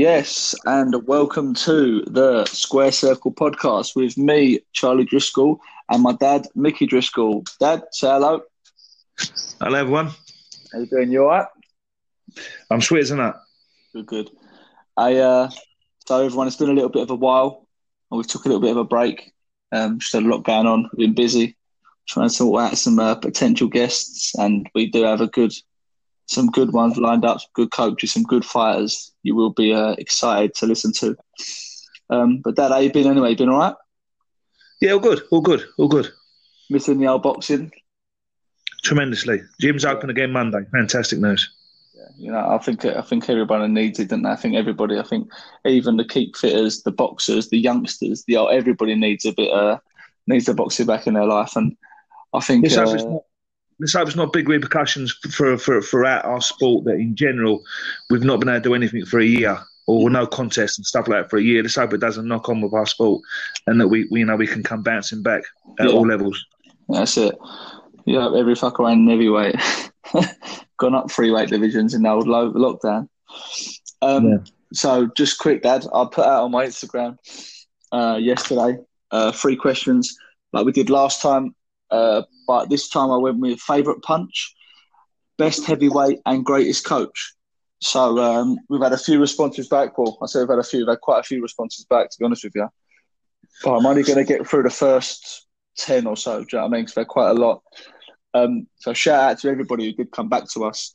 Yes, and welcome to the Square Circle podcast with me, Charlie Driscoll, and my dad, Mickey Driscoll. Dad, say hello. Hello, everyone. How you doing? You all right? I'm sweet a nut. Good, good. I uh, so everyone, it's been a little bit of a while, and we took a little bit of a break. Um, just had a lot going on. We've been busy trying to sort out some uh, potential guests, and we do have a good some good ones lined up, some good coaches, some good fighters. You will be uh, excited to listen to. Um, but Dad, how you been anyway? You been all right? Yeah, all good, all good, all good. Missing the old boxing? Tremendously. Gym's open again Monday. Fantastic news. Yeah, you know, I think I think everybody needs it, don't they? I think everybody. I think even the keep fitters, the boxers, the youngsters, the everybody needs a bit uh needs the boxing back in their life, and I think. Uh, hope, it's not, let's hope it's not big repercussions for, for, for our sport that in general we've not been able to do anything for a year or no contest and stuff like that for a year. Let's hope it doesn't knock on with our sport and that we, we you know we can come bouncing back at Yeah. all levels. That's it. Yeah, every fucker in every weight. Gone up three weight divisions in the old lo- lockdown. Um, Yeah. So, just quick, Dad, I put out on my Instagram uh, yesterday uh, three questions like we did last time, uh, but this time I went with favourite punch, best heavyweight, and greatest coach. So um, we've had a few responses back. Well, I say we've had a few. We've had quite a few responses back, to be honest with you. But I'm only going to get through the first 10 or so. Do you know what I mean? Because they're quite a lot. Um, so shout out to everybody who did come back to us.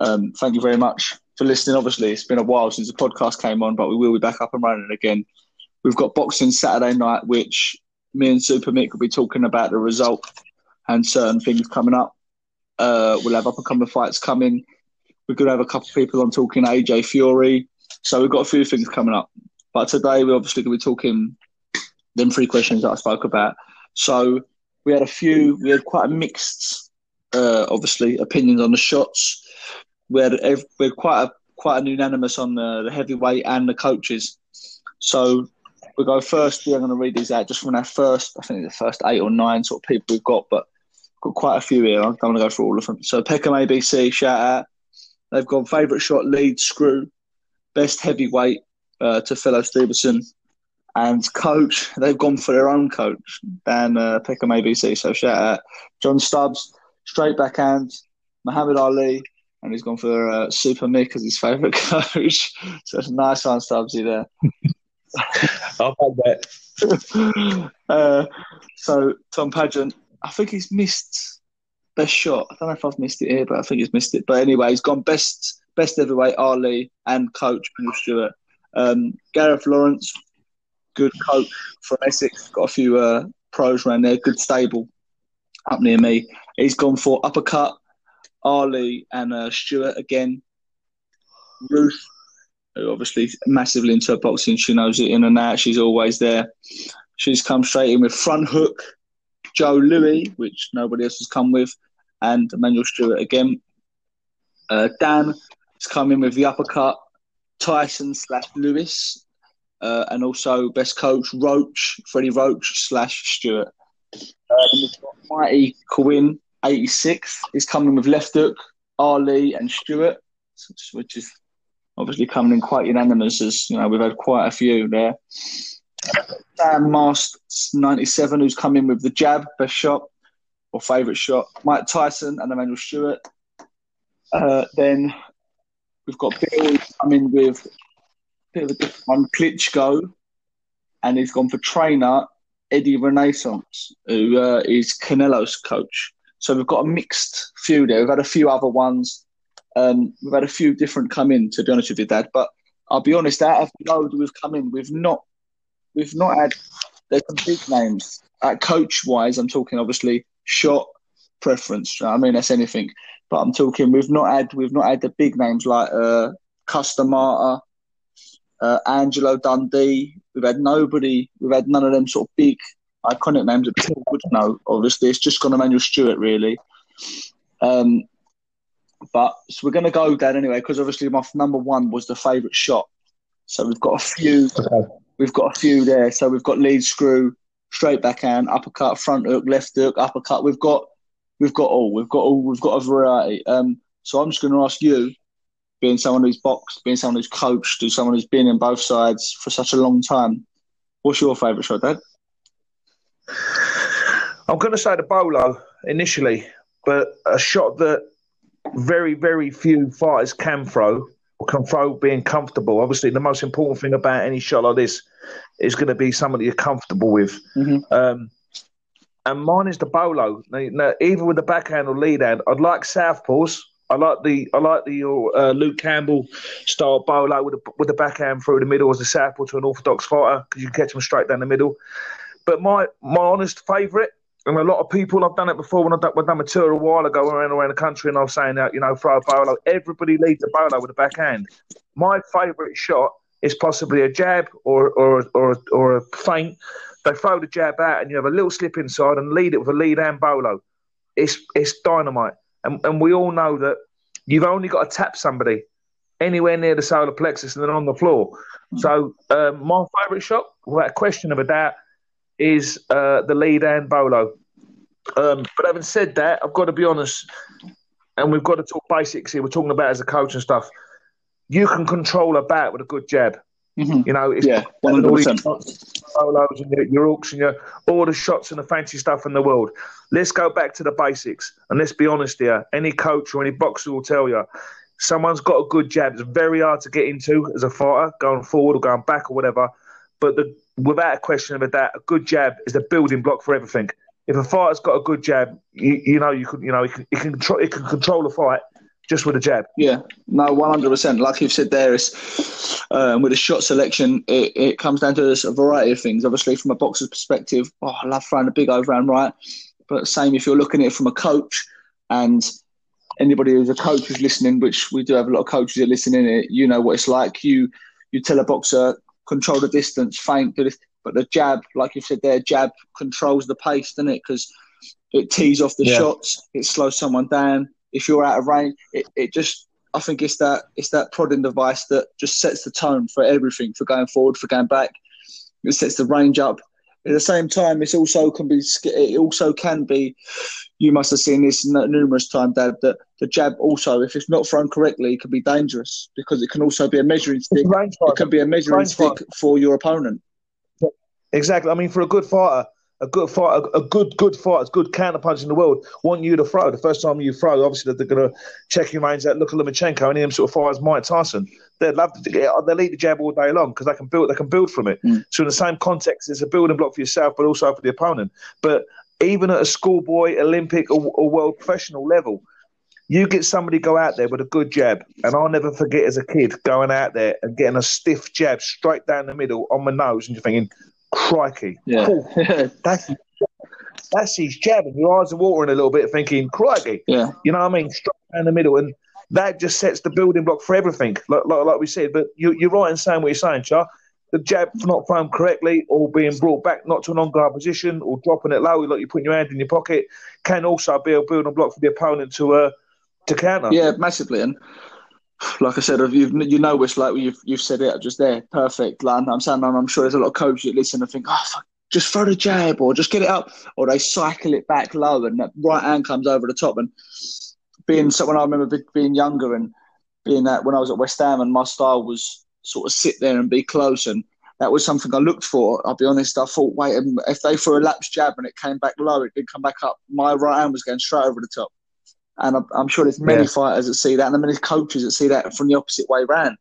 Um, thank you very much for listening. Obviously, it's been a while since the podcast came on, but we will be back up and running again. We've got boxing Saturday night, which me and Super Mick will be talking about the result and certain things coming up. Uh, we'll have up and coming fights coming. We're going to have a couple of people on talking AJ Fury. So we've got a few things coming up. But today we're obviously going to be talking them three questions that I spoke about. So we had a few, we had quite a mixed, uh, obviously, opinions on the shots. We had, ev- we had quite a quite an unanimous on the, the heavyweight and the coaches. So we go first. We're going to read these out just from our first, I think the first eight or nine sort of people we've got, but got quite a few here. I'm going to go through all of them. So Peckham ABC, shout out. They've got favourite shot, lead, screw, best heavyweight uh, Teofilo Stevenson, and coach. They've gone for their own coach, Dan uh, Peckham ABC. So shout out John Stubbs, straight backhand, Muhammad Ali, and he's gone for uh, Super Mick as his favourite coach. so it's a nice one, Stubbsy there. I'll back that. uh, so Tom Pageant, I think he's missed best shot. I don't know if I've missed it here, but I think he's missed it. But anyway, he's gone best best heavyweight Ali and coach Bill Stewart. Um, Gareth Lawrence, good coach from Essex. Got a few uh, pros around there. Good stable up near me. He's gone for uppercut Ali and uh, Steward again. Ruth, obviously massively into boxing, she knows it in and out. She's always there. She's come straight in with front hook, Joe Louis, which nobody else has come with, and Emanuel Steward again. Uh, Dan has come in with the uppercut, Tyson slash Lewis, uh, and also best coach Roach, Freddie Roach slash Steward. Um, we've got Mighty Quinn, 86, is coming with left hook, Ali and Steward, which is obviously coming in quite unanimous as you know we've had quite a few there. Sam Mast, 97, who's come in with the jab, best shot or favourite shot. Mike Tyson and Emanuel Steward. Uh, then we've got Bill in with a bit of a different one, Klitschko, and he's gone for trainer Eddy Reynoso, who uh, is Canelo's coach. So we've got a mixed few there. We've had a few other ones. Um, we've had a few different come in, to be honest with you, Dad. But I'll be honest, out of the load we've come in, we've not, we've not had. There's some big names. Uh, coach wise, I'm talking obviously shot preference. I mean, that's anything. But I'm talking we've not had we've not had the big names like uh, Cus D'Amato, uh, Angelo Dundee. We've had nobody. We've had none of them sort of big iconic names that people would know. Obviously, it's just gone Emanuel Steward really. Um, but so we're going to go down anyway because obviously my number one was the favourite shot. So we've got a few. Okay. We've got a few there. So we've got lead screw, straight backhand, uppercut, front hook, left hook, uppercut. We've got we've got all. We've got all. We've got a variety. Um, so I'm just going to ask you, being someone who's boxed, being someone who's coached, to someone who's been in both sides for such a long time. What's your favourite shot, Dad? I'm going to say the bolo initially, but a shot that very, very few fighters can throw or can throw being comfortable. Obviously, the most important thing about any shot like this is going to be somebody you're comfortable with. Mm-hmm. Um, and mine is the bolo. Now, even with the backhand or lead hand. I'd like southpaws. I like the I like the uh, Luke Campbell style bolo with the, with the backhand through the middle as a southpaw to an orthodox fighter because you can catch them straight down the middle. But my my honest favourite, and a lot of people I've done it before when I've done, when I've done a tour a while ago around around the country, and I was saying that you know throw a bolo. Everybody leads a bolo with a backhand. My favourite shot is possibly a jab or or or or a feint. They throw the jab out, and you have a little slip inside and lead it with a lead hand bolo. It's it's dynamite. And, and we all know that you've only got to tap somebody anywhere near the solar plexus and then on the floor. Mm-hmm. So um, my favourite shot, without question of a doubt, is uh, the lead and bolo. Um, but having said that, I've got to be honest, and we've got to talk basics here. We're talking about as a coach and stuff. You can control a bat with a good jab. Mm-hmm. You know, it's yeah, one hundred percent. Solos and your, your and your all the shots and the fancy stuff in the world. Let's go back to the basics and let's be honest here. Any coach or any boxer will tell you, someone's got a good jab. It's very hard to get into as a fighter, going forward or going back or whatever. But the, without a question of a doubt, a good jab is the building block for everything. If a fighter's got a good jab, you, you know you can you know it can, it can control it can control a fight just with a jab. Yeah, no, one hundred percent. Like you've said, there is um, with the shot selection, it, it comes down to a variety of things. Obviously, from a boxer's perspective, oh, I love throwing a big overhand right, but same if you're looking at it from a coach and anybody who's a coach who's listening, which we do have a lot of coaches that are listening, it you know what it's like. You you tell a boxer control the distance, feint, do this, but the jab, like you said there, jab controls the pace, doesn't it? Because it tees off the yeah. shots, it slows someone down if you're out of range, it, it just I think it's that it's that prodding device that just sets the tone for everything, for going forward, for going back. It sets the range up. At the same time, it also can be it also can be. You must have seen this numerous times, Dad. That the jab also, if it's not thrown correctly, it can be dangerous because it can also be a measuring stick. It can be a measuring stick for your opponent. Exactly. I mean, for a good fighter, a good fight, a, a, good good fight, a good counterpunch in the world want you to throw. The first time you throw, obviously they're going to check your range out. Look at Lomachenko, any of them sort of fighters, Mike Tyson. They'd love to get, they'll eat the jab all day long because they can build, they can build from it. Mm. So in the same context, it's a building block for yourself, but also for the opponent. But even at a schoolboy, Olympic, or, or world professional level, you get somebody go out there with a good jab, and I'll never forget as a kid going out there and getting a stiff jab straight down the middle on my nose, and you're thinking, crikey, yeah. cool. that's that's his jab, and your eyes are watering a little bit, thinking, crikey, yeah, you know what I mean, straight down the middle, and that just sets the building block for everything, like, like, like we said. But you, are right in saying what you're saying, Char. The jab not thrown correctly or being brought back not to an on-guard position or dropping it low, like you're putting your hand in your pocket, can also be a building block for the opponent to uh, to counter. Yeah, massively. And like I said, you've you know it's like you've you've said it just there, perfect. Like, I'm saying, I'm sure there's a lot of coaches that listen and think, oh, fuck, just throw the jab or just get it up, or they cycle it back low and that right hand comes over the top. And being mm. someone I remember being younger and being that when I was at West Ham and my style was sort of sit there and be close and that was something I looked for. I'll be honest. I thought, wait, if they threw a lapse jab and it came back low, it didn't come back up. My right hand was going straight over the top. And I'm, I'm sure there's many fighters that see that, and many coaches that see that from the opposite way round.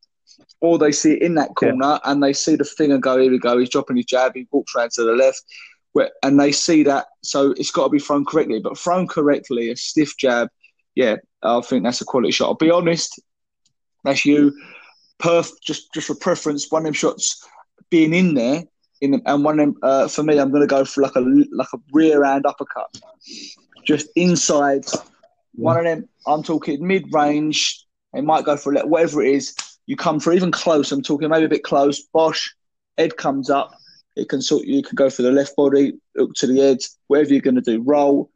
Or they see it in that corner yeah. and they see the thing and go, here we go, he's dropping his jab, he walks round to the left. And they see that, so it's got to be thrown correctly. But thrown correctly, a stiff jab, yeah, I think that's a quality shot. I'll be honest, that's you. Perth, just just for preference, one of them shots being in there, in the, and one of them, uh, for me, I'm going to go for like a like a rear hand uppercut, just inside one of them, I'm talking mid range. They might go for a little, whatever it is. You come for even close. I'm talking maybe a bit close. Bosh, head comes up. It can sort. You can go for the left body, look to the head, whatever you're going to do. Roll.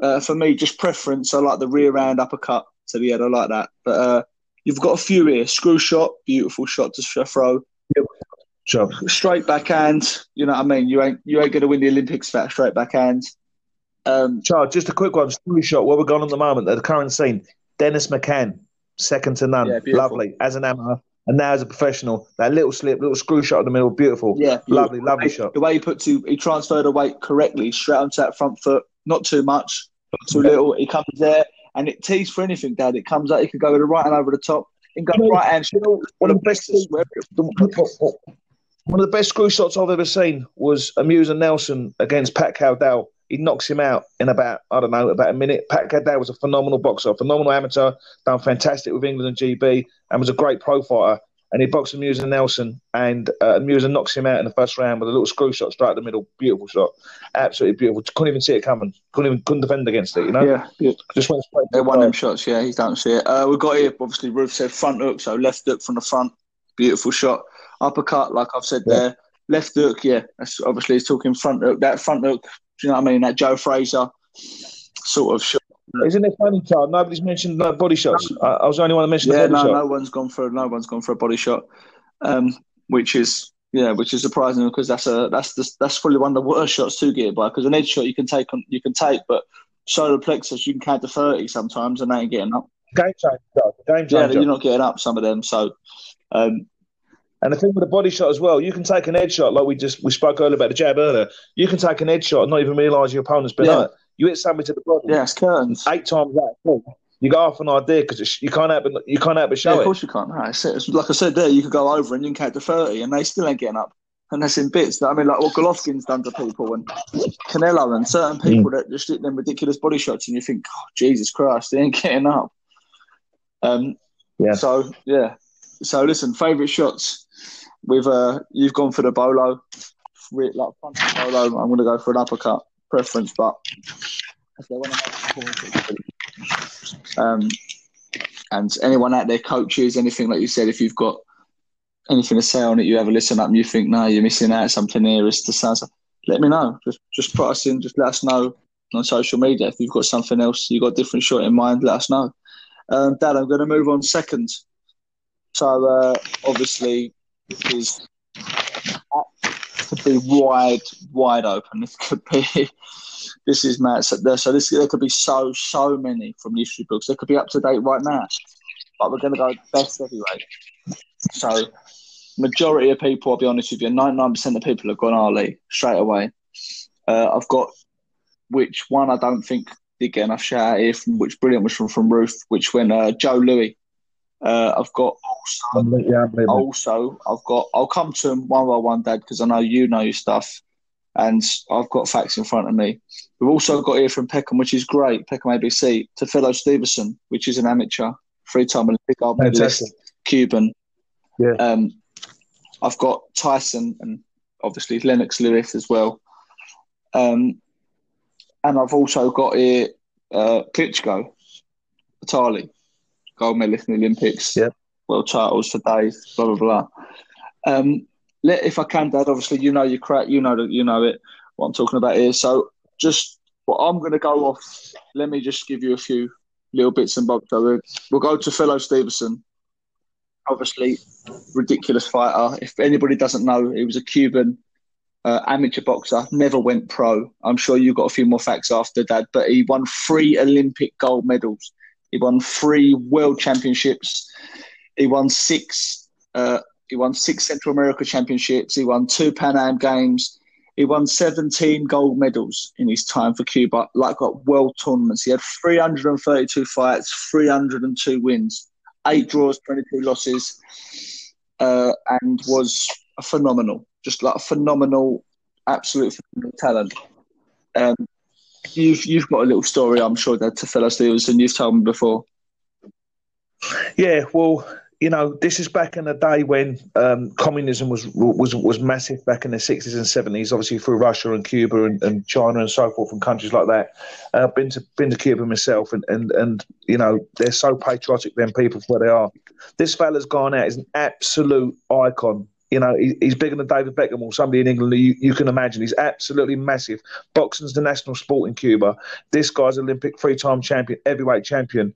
Uh, for me, just preference. I like the rear round uppercut to the head. I like that. But uh, you've got a few here. Screw shot, beautiful shot to throw. Yep. Sure. Straight backhand. You know what I mean. You ain't you ain't going to win the Olympics for that straight backhand. Um, Charles, just a quick one. Story shot. Where we're going at the moment, at the current scene. Dennis McCann. second to none. Yeah, lovely as an amateur. And now as a professional, that little slip, little screw shot in the middle, beautiful. Yeah, lovely, beautiful. lovely The way- shot. The way he put to, he transferred the weight correctly, straight onto that front foot. Not too much, not too little. He comes there, and it tees for anything, Dad. It comes out. He could go with the right hand over the top. He can go right hand. You know, one of the best the- one of the best screw shots I've ever seen was Azumah Nelson against Pat Cowdell. He knocks him out in about I don't know about a minute. Pat Cowdell was a phenomenal boxer, a phenomenal amateur, done fantastic with England and GB, and was a great pro fighter. And he boxed Azumah Nelson, and uh, knocks him out in the first round with a little screw shot straight in the middle. Beautiful shot, absolutely beautiful. Couldn't even see it coming. Couldn't even couldn't defend against it. You know, Yeah, yeah. just went straight. They the won them shots, yeah. He don't see it. Uh, we've got here, obviously, Ruth said front hook, so left hook from the front. Beautiful shot. Uppercut, like I've said Yeah. there. Left hook, yeah. That's obviously, he's talking front hook. That front hook, do you know what I mean? That Joe Frazier sort of shot. Isn't it funny, Charles? Nobody's mentioned no body shots. I, I was the only one to mention Yeah, the body no, shot. no one's gone for no one's gone for a body shot, um, which is yeah, which is surprising because that's a that's the, that's probably one of the worst shots to get by because an edge shot you can take on you can take, but solar plexus you can count to thirty sometimes and they ain't getting up. Game changer. Game changer. Yeah, you're not getting up some of them. So um, And the thing with the body shot as well, you can take an head shot like we just we spoke earlier about the jab earlier. You can take an head shot and not even realise your opponent's been Yeah. hurt. You hit somebody to the body yeah, it's curtains. eight times out of ten. You got off an idea because you can't help but you can't help but Yeah, show of it. course you can't. No, it's, it's, like I said there, you could go over and you can count to thirty, and they still ain't getting up. And that's in bits. I mean, like what Golovkin's done to people, and Canelo, and certain people that just hit them ridiculous body shots, and you think, oh, Jesus Christ, they ain't getting up. Um, Yeah. So yeah. So listen, favourite shots. With uh, you've gone for the bolo, like front bolo. I'm going to go for an uppercut preference, but um, and anyone out there, coaches, anything like you said, if you've got anything to say on it, you have a listen up and you think, no, you're missing out something here, it's the sounds. Let me know. Just just put us in. Just let us know on social media if you've got something else, you've got a different shot in mind. Let us know. Um, Dad, I'm going to move on second. So uh, obviously, this is could be wide, wide open. This could be. This is mad. So, there, so this there could be so so many from the history books. They could be up to date right now, but we're going to go best heavyweight. So, majority of people, I'll be honest with you, ninety nine percent of people have gone Ali straight away. Uh, I've got which one I don't think did get enough shout out here. From which brilliant was from from Ruth, which went uh, Joe Louis. Uh, I've got also Yeah, also, I've got. I'll come to them one by one, Dad, because I know you know your stuff, and I've got facts in front of me. We've also got here from Peckham, which is great. Peckham ABC Teofilo Stevenson, which is an amateur, three-time Olympic gold medalist, Cuban. Yeah. Um, I've got Tyson and obviously Lennox Lewis as well. Um, and I've also got here uh, Klitschko, Vitali, gold medalist in the Olympics. Yeah. World titles for days, blah blah blah. Um, let, if I can, Dad, obviously you know your crack, you know that you know it. What I'm talking about here. So just what I'm going to go off. Let me just give you a few little bits and bobs. So we'll, we'll go to fellow Stevenson. Obviously, ridiculous fighter. If anybody doesn't know, he was a Cuban uh, amateur boxer, never went pro. I'm sure you got a few more facts after Dad, but he won three Olympic gold medals. He won three world championships. He won six. Uh, he won six Central America championships. He won two Pan Am games. He won 17 gold medals in his time for Cuba, like got world tournaments. He had 332 fights, 302 wins, eight draws, 22 losses, uh, and was phenomenal, just like a phenomenal, absolute phenomenal talent. Um, you've you've got a little story, I'm sure, that Teofilo and You've told me before. Yeah, well, you know, this is back in the day when um, communism was was was massive back in the sixties and seventies. Obviously, through Russia and Cuba and, and China and so forth, and countries like that. Uh, I've been to been to Cuba myself, and, and and you know they're so patriotic. Them people for where they are. This fella's gone out. He's an absolute icon. You know, he, he's bigger than David Beckham or somebody in England you, you can imagine. He's absolutely massive. Boxing's the national sport in Cuba. This guy's Olympic three-time champion, heavyweight champion.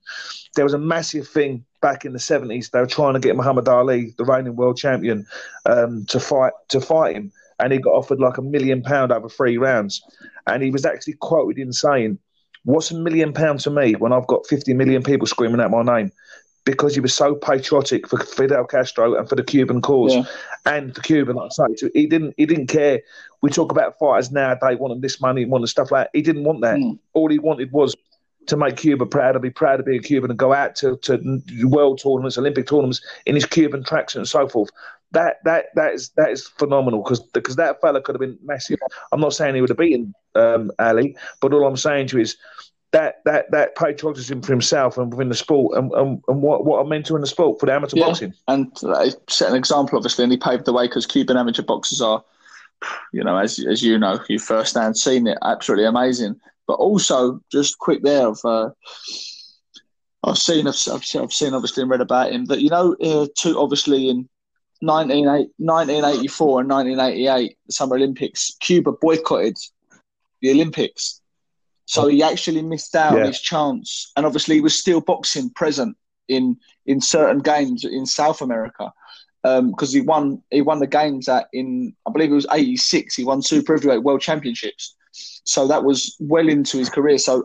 There was a massive thing back in the seventies. They were trying to get Muhammad Ali, the reigning world champion, um, to fight to fight him, and he got offered like a million pound over three rounds. And he was actually quoted in saying, "What's a million pound to me when I've got fifty million people screaming out my name?" Because he was so patriotic for Fidel Castro and for the Cuban cause Yeah. and the Cuban, Like I say, so he didn't he didn't care. We talk about fighters now; they wanting this money, wanting stuff like that. He didn't want that. Mm. All he wanted was to make Cuba proud, to be proud to be a Cuban, and go out to, to world tournaments, Olympic tournaments in his Cuban tracksuit and so forth. That that that is that is phenomenal because because that fella could have been massive. I'm not saying he would have beaten um, Ali, but all I'm saying to you is that that that patriotism for himself and within the sport and, and, and what what a mentor in the sport for the amateur Yeah. boxing. and uh, set an example, obviously, and he paved the way because Cuban amateur boxers are, you know, as as you know, you first hand seen it, absolutely amazing. But also, just quick there, I've uh, I've seen, I've, I've seen, obviously, and read about him that you know, uh, two obviously in 19, 1984 and 1988, the Summer Olympics, Cuba boycotted the Olympics. So he actually missed out Yeah. on his chance. And obviously, he was still boxing present in in certain games in South America because he won he won the games at in I believe it was '86. He won Super Heavyweight World Championships, so that was well into his career. So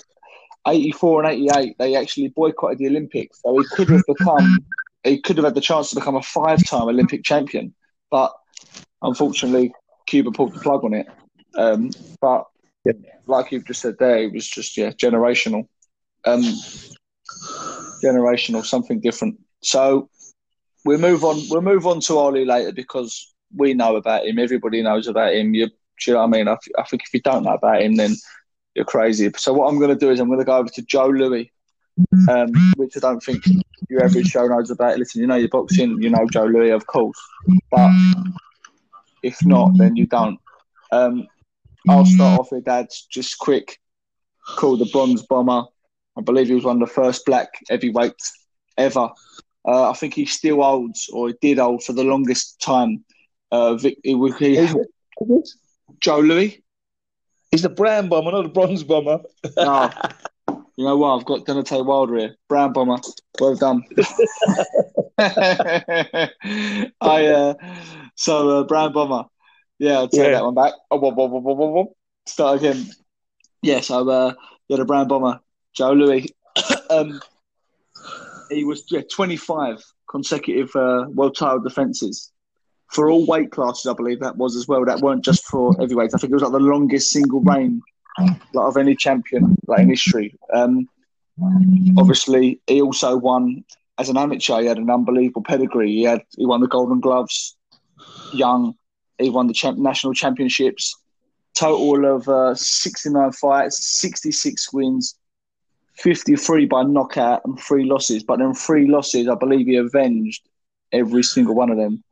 '84 and '88 they actually boycotted the Olympics, so he could have become he could have had the chance to become a five time Olympic champion, but unfortunately Cuba pulled the plug on it. Um, but Yeah. like you've just said there, it was just yeah generational. Um, generational, something different. So we'll move on. We'll move on to Ali later because we know about him. Everybody knows about him. You, you know what I mean? I, I think if you don't know about him, then you're crazy. So what I'm going to do is I'm going to go over to Joe Louis, um, which I don't think your average show knows about. Listen, you know your boxing, you know Joe Louis, of course, but if not, then you don't. Um, I'll start off with that. Just quick, called the Bronze Bomber. I believe he was one of the first black heavyweights ever. Uh, I think he still holds, or he did hold for the longest time. Uh, Vic, he, he, Is it? Joe Louis. He's the brown bomber, not the bronze bomber. No. You know what? I've got Deontay Wilder here. Brown bomber. Well done. I uh, so uh, brown bomber. Yeah, I'll take Yeah. that one back. Oh, whoa, whoa, whoa, whoa, whoa, whoa. Start again. Yeah, so uh, yeah, the brown bomber, Joe Louis. um, he was yeah, 25 consecutive uh, world title defenses for all weight classes. I believe that was as well. That weren't just for heavyweights. I think it was like the longest single reign like, of any champion like in history. Um, obviously, he also won as an amateur. He had an unbelievable pedigree. He had he won the Golden Gloves, young. He won the champ- national championships. Total of uh, 69 fights, 66 wins, 53 by knockout, and three losses. But then three losses, I believe he avenged every single one of them.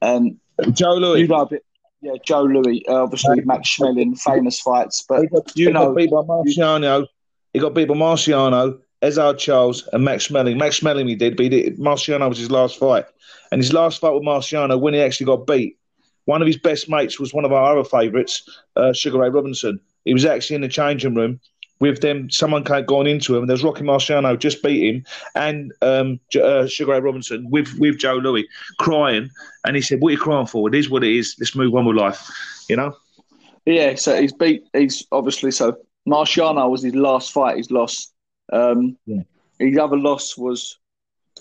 Um, Joe Louis. you know a bit, yeah, Joe Louis, uh, obviously Max Schmeling, famous fights, but he got, you he know- got beat by Marciano. He got beat by Marciano, Ezzard Charles, and Max Schmeling. Max Schmeling he did, but he did, Marciano was his last fight. And his last fight with Marciano, when he actually got beat, one of his best mates was one of our other favourites, uh, Sugar Ray Robinson. He was actually in the changing room with them. Someone had gone into him, and there's Rocky Marciano just beat him, and um, uh, Sugar Ray Robinson with with Joe Louis crying, and he said, "What are you crying for? It is what it is. Let's move on with life." You know. Yeah, so he's beat. He's obviously so. Marciano was his last fight. He's lost. Um, Yeah. His other loss was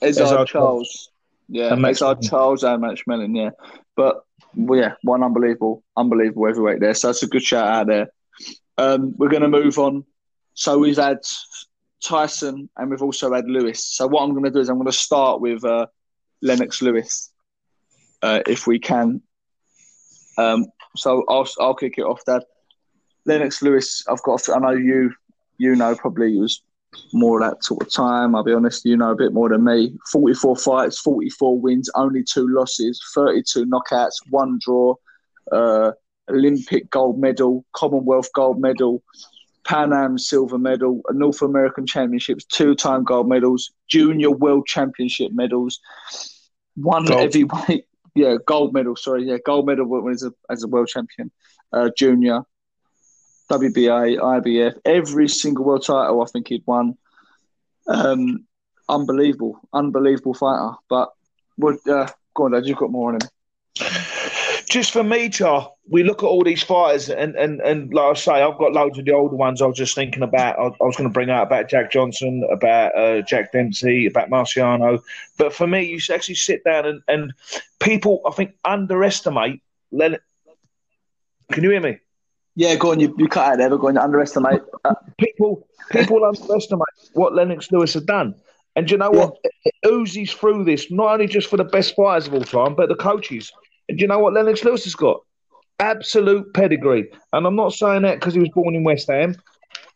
Ezzard Ezzard Charles. Yeah, Ezzard. Charles and Max Schmeling. Yeah, but well, yeah, one unbelievable, unbelievable heavyweight there. So that's a good shout out there. Um, we're going to move on. So we've had Tyson and we've also had Lewis. So what I'm going to do is I'm going to start with uh, Lennox Lewis, uh, if we can. Um, so I'll I'll kick it off, Dad. Lennox Lewis, I've got. I know you. You know, probably was more that sort of time. I'll be honest. You know a bit more than me. Forty-four fights, forty-four wins, only two losses, thirty-two knockouts, one draw, uh, Olympic gold medal, Commonwealth gold medal, Pan Am silver medal, North American Championships, two-time gold medals, Junior World Championship medals, one Gold. heavyweight. Yeah, gold medal. Sorry, yeah, gold medal when as a as a world champion, uh, junior, WBA, IBF, every single world title I think he'd won. Um, unbelievable, unbelievable fighter. But what? Uh, go on, Dad. You've got more on him. just for me, Char, we look at all these fighters, and, and, and like I say, I've got loads of the older ones. I was just thinking about. I, I was going to bring out about Jack Johnson, about uh, Jack Dempsey, about Marciano. But for me, you actually sit down and, and people, I think, underestimate. Can you hear me? Yeah, go on. You, you cut out there. Go on. Underestimate. Uh, people people underestimate what Lennox Lewis has done. And do you know what? It oozes through this, not only just for the best fighters of all time, but the coaches. And do you know what Lennox Lewis has got? Absolute pedigree. And I'm not saying that because he was born in West Ham.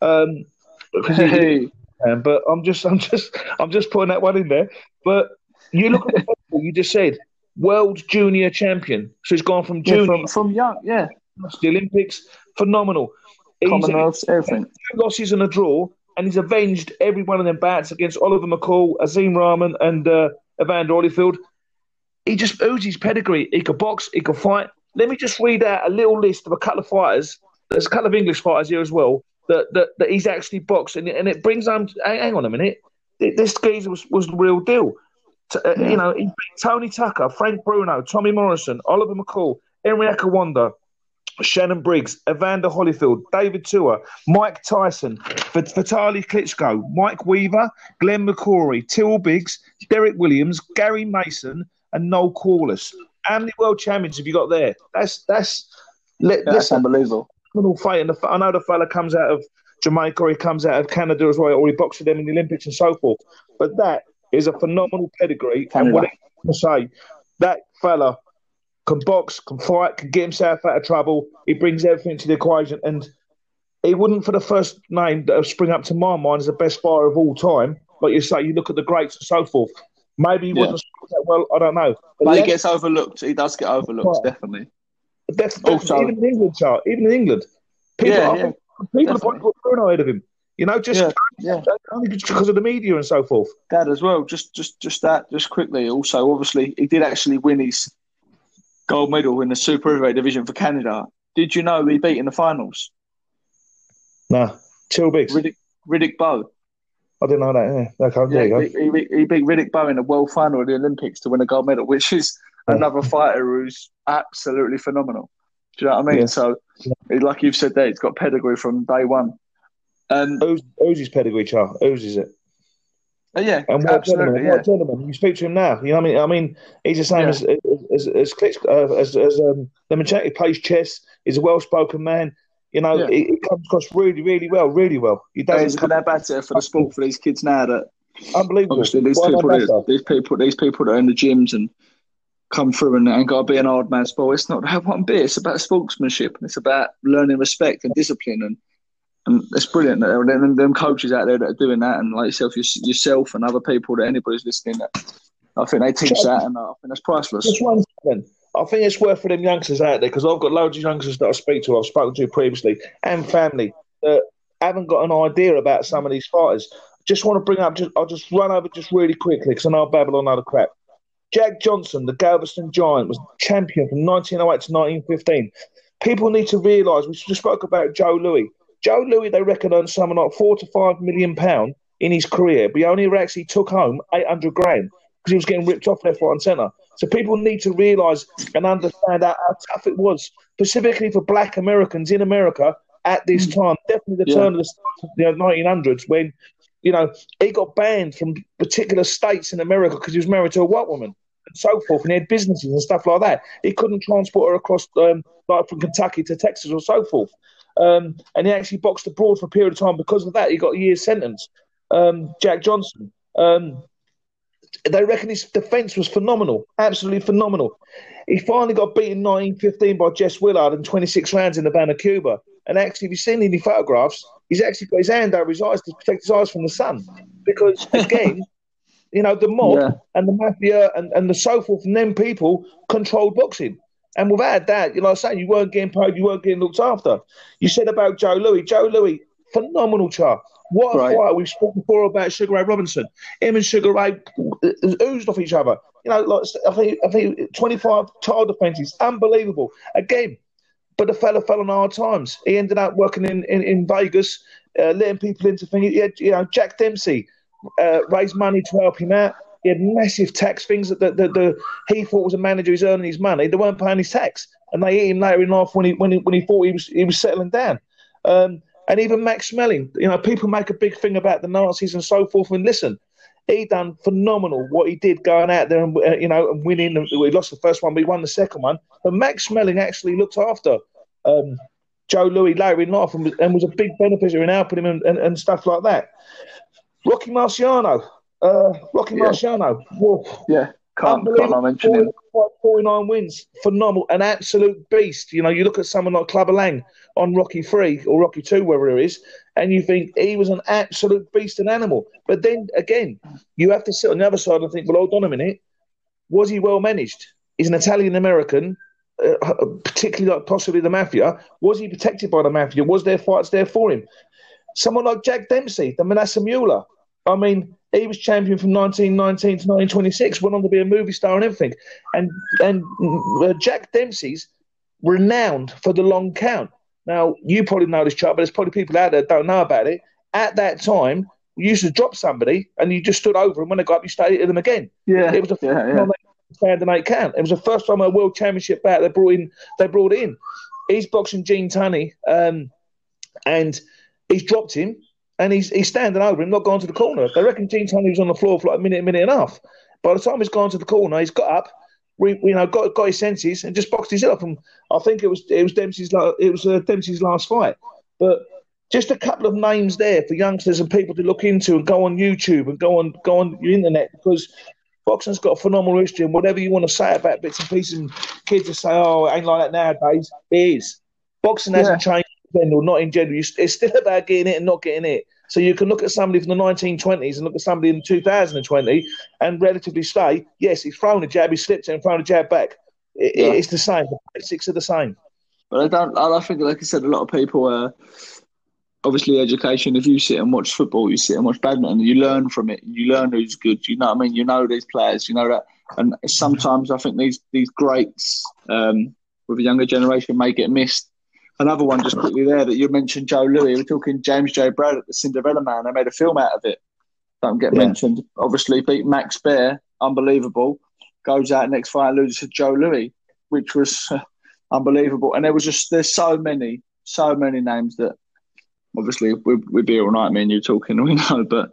Um, because he, um, but I'm just, I'm just, I'm just putting that one in there. But you look at the football, you just said world junior champion. So he's gone from junior yeah, from, from young, yeah, the Olympics, phenomenal. Commonwealth, everything. Two losses and a draw, and he's avenged every one of them bats against Oliver McCall, Hasim Rahman, and uh, Evander Holyfield. He just oozes pedigree. He could box, he could fight. Let me just read out a little list of a couple of fighters. There's a couple of English fighters here as well that that, that he's actually boxed, and, and it brings him. Hang on a minute, this geezer was, was the real deal. Uh, yeah. You know, Tony Tucker, Frank Bruno, Tommy Morrison, Oliver McCall, Henry Akinwande, Shannon Briggs, Evander Holyfield, David Tua, Mike Tyson, Vitali Klitschko, Mike Weaver, Glenn McCrory, Tyrell Biggs, Derek Williams, Gary Mason, and Noel Quarless. How many world champions have you got there? That's that's let, yeah, that's unbelievable. Fight, and the, I know the fella comes out of Jamaica, or he comes out of Canada as well, or he boxed with them in the Olympics and so forth. But that is a phenomenal pedigree. Canada. And what I say, that fella can box, can fight, can get himself out of trouble. He brings everything to the equation. And he wouldn't, for the first name that spring up to my mind as the best fighter of all time. Like you say, you look at the greats and so forth. Maybe he yeah. wasn't that well. I don't know. But, but he gets overlooked. He does get overlooked, definitely. definitely. Also, even in England, Charles, even in England, people yeah, are, yeah, people definitely. are Bruno ahead of him. You know, just yeah, yeah. only because of the media and so forth. That as well. Just, just, just that. Just quickly. Also, obviously, he did actually win his gold medal in the super heavyweight division for Canada. Did you know he beat in the finals? Nah, Tyrell Biggs. Riddick, Riddick Bowe. I didn't know that. Yeah, okay, yeah he, he, he, beat Riddick Bowe in the world final of the Olympics to win a gold medal, which is another fighter who's absolutely phenomenal. Do you know what I mean? Yeah. So, like you've said there, it's got pedigree from day one. And who's, who's his pedigree, Charles? Who's is it? Uh, yeah, and what gentleman, yeah. what gentleman. You speak to him now. You know, what I mean, I mean, he's the same yeah. as as as, as, uh, as, as um, He plays chess. He's a well-spoken man. You know, yeah. he, he, comes across really, really well, really well. He does. Yeah, that better for the sport for these kids now. That unbelievable. Obviously, these people, that, these people, these people that are in the gyms and come through and, and got to be an hard man sport. It's not that one bit. It's about sportsmanship it's about learning respect and discipline and and it's brilliant that there are them, them coaches out there that are doing that, and like yourself, yourself, and other people that anybody's listening. That I think they teach that, and I think that's priceless. Just one second. I think it's worth for them youngsters out there because I've got loads of youngsters that I speak to, I've spoken to previously, and family that haven't got an idea about some of these fighters. Just want to bring up, just, I'll just run over just really quickly because I know I babble on other crap. Jack Johnson, the Galveston Giant, was champion from 1908 to 1915. People need to realise, we just spoke about Joe Louis. Joe Louis, they reckon, earned something like four to five million pound in his career, but he only actually took home eight hundred grand because he was getting ripped off left, right, and centre. So people need to realise and understand how, how, tough it was, specifically for Black Americans in America at this mm. time. Definitely the yeah. turn of the, the 1900s when you know he got banned from particular states in America because he was married to a white woman and so forth, and he had businesses and stuff like that. He couldn't transport her across, um, like from Kentucky to Texas or so forth. Um, and he actually boxed abroad for a period of time because of that. He got a year's sentence. Um, Jack Johnson. Um, they reckon his defence was phenomenal, absolutely phenomenal. He finally got beaten 1915 by Jess Willard in 26 rounds in the Havana, Cuba. And actually, if you've seen any photographs, he's actually got his hand over his eyes to protect his eyes from the sun. Because, again, you know, the mob yeah. and the mafia and, and the so forth and them people controlled boxing. And without that, you know, I was saying you weren't getting paid, you weren't getting looked after. You said about Joe Louis. Joe Louis, phenomenal chart. What a right. fight. We've spoken before about Sugar Ray Robinson. Him and Sugar Ray oozed off each other. You know, like I think, I think 25 title defenses. Unbelievable. Again, but the fella fell on hard times. He ended up working in, in, in Vegas, uh, letting people into things. Had, you know, Jack Dempsey uh, raised money to help him out. He had massive tax things that the, the, the, he thought was a manager who's earning his money. They weren't paying his tax. and they hit him later in life when he when he, when he thought he was he was settling down. Um, and even Max Schmeling, you know, people make a big thing about the Nazis and so forth. And listen, he done phenomenal what he did going out there and uh, you know and winning. We lost the first one, we won the second one. But Max Schmeling actually looked after um, Joe Louis later in life and was, and was, a big beneficiary in helping him and, and, and stuff like that. Rocky Marciano, uh, Rocky yeah. Marciano, whoa. yeah, can't, can't not mention him. 49 wins, phenomenal, an absolute beast. You know, you look at someone like Clubber Lang on Rocky 3 or Rocky 2, wherever it is, and you think he was an absolute beast and animal. But then again, you have to sit on the other side and think, well, hold on a minute. Was he well managed? He's an Italian American, uh, uh, particularly like possibly the mafia. Was he protected by the mafia? Was there fights there for him? Someone like Jack Dempsey, the Manassa Mauler. I mean, he was champion from 1919 to 1926, went on to be a movie star and everything. And and uh, Jack Dempsey's renowned for the long count. Now, you probably know this chart, but there's probably people out there that don't know about it. At that time, you used to drop somebody and you just stood over them. When they got up, you stayed at them again. Yeah. It was a yeah, yeah. standing eight count. It was the first time a world championship bout they brought in. They brought in. He's boxing Gene Tunney, um, and he's dropped him, and he's he's standing over him, not going to the corner. They reckon Gene Tunney was on the floor for like a minute, a minute and a half. By the time he's gone to the corner, he's got up, we, you know, got got his senses and just boxed his head up. And I think it was it was Dempsey's it was uh, Dempsey's last fight. But just a couple of names there for youngsters and people to look into and go on YouTube and go on go on your internet because boxing's got a phenomenal history. And whatever you want to say about bits and pieces, and kids just say, "Oh, it ain't like that nowadays." It is. Boxing hasn't changed general, not in general. It's still about getting it and not getting it. So you can look at somebody from the 1920s and look at somebody in 2020 and relatively say, yes, he's thrown a jab, he slipped it and thrown a jab back. It, yeah. It's the same. The basics are the same. But I don't. I think, like I said, a lot of people are obviously education. If you sit and watch football, you sit and watch badminton, you learn from it. You learn who's good. You know what I mean? You know these players. You know that. And sometimes I think these these greats um, with a younger generation may get missed Another one just quickly there that you mentioned, Joe Louis. We're talking James J. Braddock, the Cinderella Man. They made a film out of it. Don't get yeah. mentioned. Obviously, beat Max Baer, unbelievable. Goes out next fight and loses to Joe Louis, which was uh, unbelievable. And there was just there's so many, so many names that obviously we, we'd be all night, me and you talking, we know, but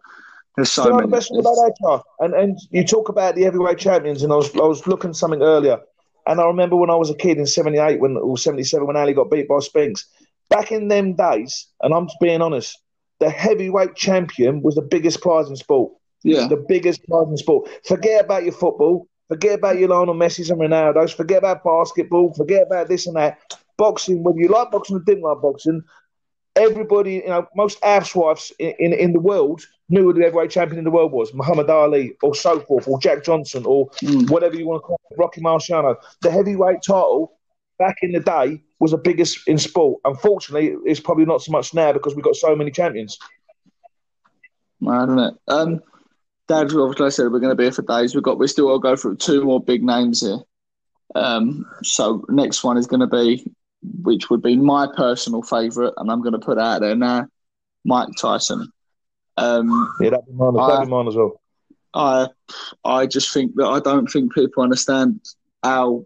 there's so many. The best about and and you talk about the heavyweight champions, and I was I was looking something earlier. And I remember when I was a kid in 78 when, or 77 when Ali got beat by Spinks. Back in them days, and I'm being honest, the heavyweight champion was the biggest prize in sport. Yeah. The biggest prize in sport. Forget about your football. Forget about your Lionel Messi's and Ronaldo's. Forget about basketball. Forget about this and that. Boxing, whether you like boxing or didn't like boxing, everybody, you know, most housewives in, in, in, the world knew who the heavyweight champion in the world was, Muhammad Ali or so forth, or Jack Johnson or mm. whatever you want to call it, Rocky Marciano. The heavyweight title back in the day was the biggest in sport. Unfortunately, it's probably not so much now because we've got so many champions. Mad, isn't it? Um, Dad, obviously, I said we're going to be here for days. We've got, we still got to go through two more big names here. Um, so next one is going to be which would be my personal favourite, and I'm going to put out there now, Mike Tyson. Um, yeah, that'd be, mine, that'd be mine as well. I, I just think that I don't think people understand how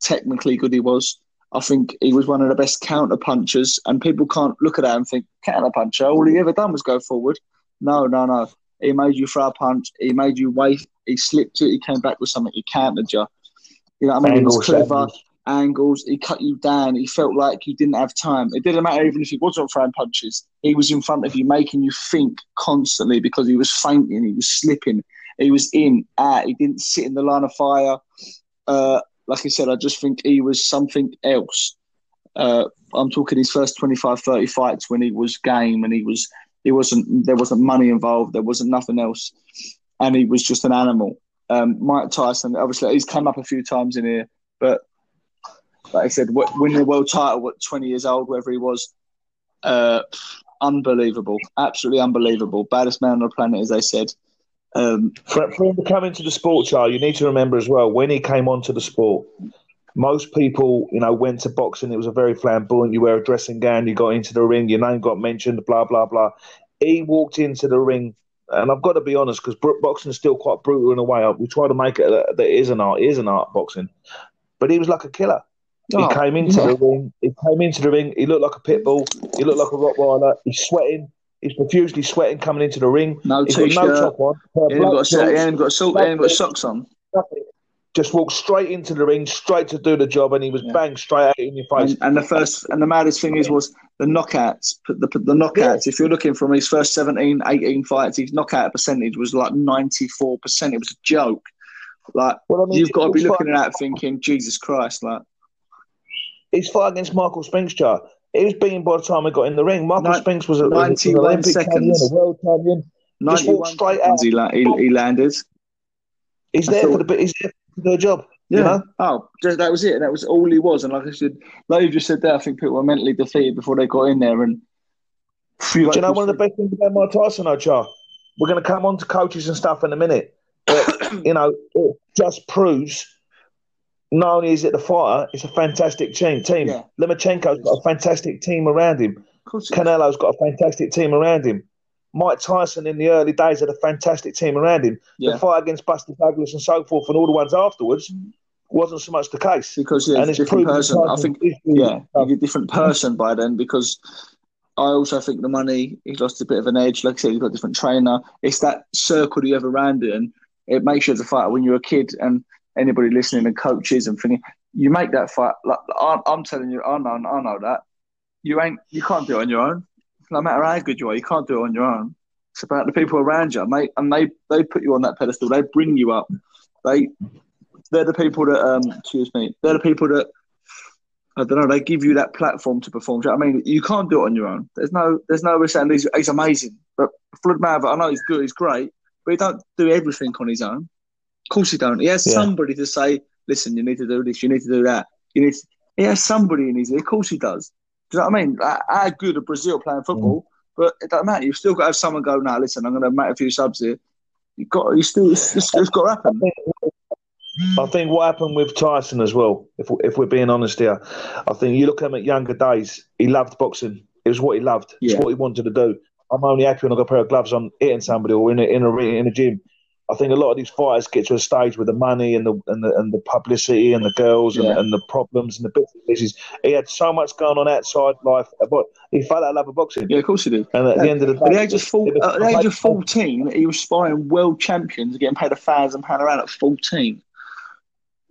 technically good he was. I think he was one of the best counter punchers, and people can't look at that and think counter puncher. All he ever done was go forward. No, no, no. He made you throw a punch. He made you wait. He slipped it. He came back with something. He countered you. You know what I mean? He was clever angles. He cut you down. He felt like you didn't have time. It didn't matter even if he wasn't throwing punches. He was in front of you, making you think constantly because he was fainting. He was slipping. He was in, out. He didn't sit in the line of fire. Uh, like I said, I just think he was something else. Uh, I'm talking his first 25, 30 fights when he was game and he was, he wasn't, there wasn't money involved. There wasn't nothing else. And he was just an animal. Um, Mike Tyson, obviously, he's come up a few times in here, but like I said, winning the world title what 20 years old, wherever he was, uh, unbelievable, absolutely unbelievable. Baddest man on the planet, as they said. Um, for, for him to come into the sport, Charlie, you need to remember as well when he came onto the sport. Most people, you know, went to boxing. It was a very flamboyant. You wear a dressing gown. You got into the ring. Your name got mentioned. Blah blah blah. He walked into the ring, and I've got to be honest because boxing is still quite brutal in a way. We try to make it that it is an art. It is an art boxing, but he was like a killer Oh, he came into yeah. the ring. He came into the ring. He looked like a pit bull. He looked like a Rottweiler. He's sweating. He's profusely sweating coming into the ring. No He's t-shirt. no top on. He ain't got, a, he ain't got, he ain't got socks on. Nothing just walked straight into the ring, straight to do the job, and he was yeah. banged straight out in your face. And, and, the first and the maddest thing is was the knockouts. The, the knockouts. Yeah. If you're looking from his first 17, 18 fights, his knockout percentage was like ninety four percent. It was a joke. Like well, I mean, you've got to be looking at that thinking, Jesus Christ, like his fight against Michael Spinks, He was beaten by the time he got in the ring. Michael Nin- Spinks was, a, was an Olympic seconds. champion, a world champion. Just walked straight out. He, la- he, he landed. He's there thought, for the he's there their job. Yeah. You know? Oh, that was it. That was all he was. And like I said, like you just said there, I think people were mentally defeated before they got in there. And do you know one of the best things about Mike Tyson, Ochar? We're going to come on to coaches and stuff in a minute. But, you know, it just proves not only is it the fighter, it's a fantastic team. team. Yeah. Lomachenko's got a fantastic team around him. Canelo's got a fantastic team around him. Mike Tyson in the early days had a fantastic team around him. Yeah. The fight against Buster Douglas and so forth, and all the ones afterwards, wasn't so much the case. Because yeah, and it's different person. I think yeah, he's a different person by then. Because I also think the money he's lost a bit of an edge. Like I said, he's got a different trainer. It's that circle you have around it, and it makes you as a fighter when you're a kid and anybody listening and coaches and thinking you make that fight. Like I'm telling you, I know, I know that you ain't, you can't do it on your own no matter how good you are, you can't do it on your own. It's about the people around you, mate, and they they put you on that pedestal. They bring you up. They they're the people that um excuse me. They're the people that I don't know. They give you that platform to perform. I mean, you can't do it on your own. There's no there's no saying he's, he's amazing, but Floyd Mayweather, I know he's good, he's great, but he don't do everything on his own. Of course he don't. He has yeah. somebody to say, listen, you need to do this, you need to do that. You need. To, he has somebody in his ear. Of course he does. Do you know what I mean? How good are Brazil playing football? Mm. But it doesn't matter. You've still got to have someone go, now listen, I'm going to make a few subs here. You've got, you still, it's, it's, it's got to happen. I think what happened with Tyson as well, if if we're being honest here, I think you look at him at younger days. He loved boxing. It was what he loved. It's what he wanted to do. I'm only happy when I got a pair of gloves on hitting somebody or in a in a in a gym. I think a lot of these fighters get to a stage with the money and the and the, and the publicity and the girls and, yeah. and the problems and the bits and pieces. He had so much going on outside life, but he fell out of love with boxing. Yeah, of course he did. And at yeah. the end of the day, at the age of, four, at the age of fourteen, he was sparring world champions, getting paid a thousand pound around at fourteen.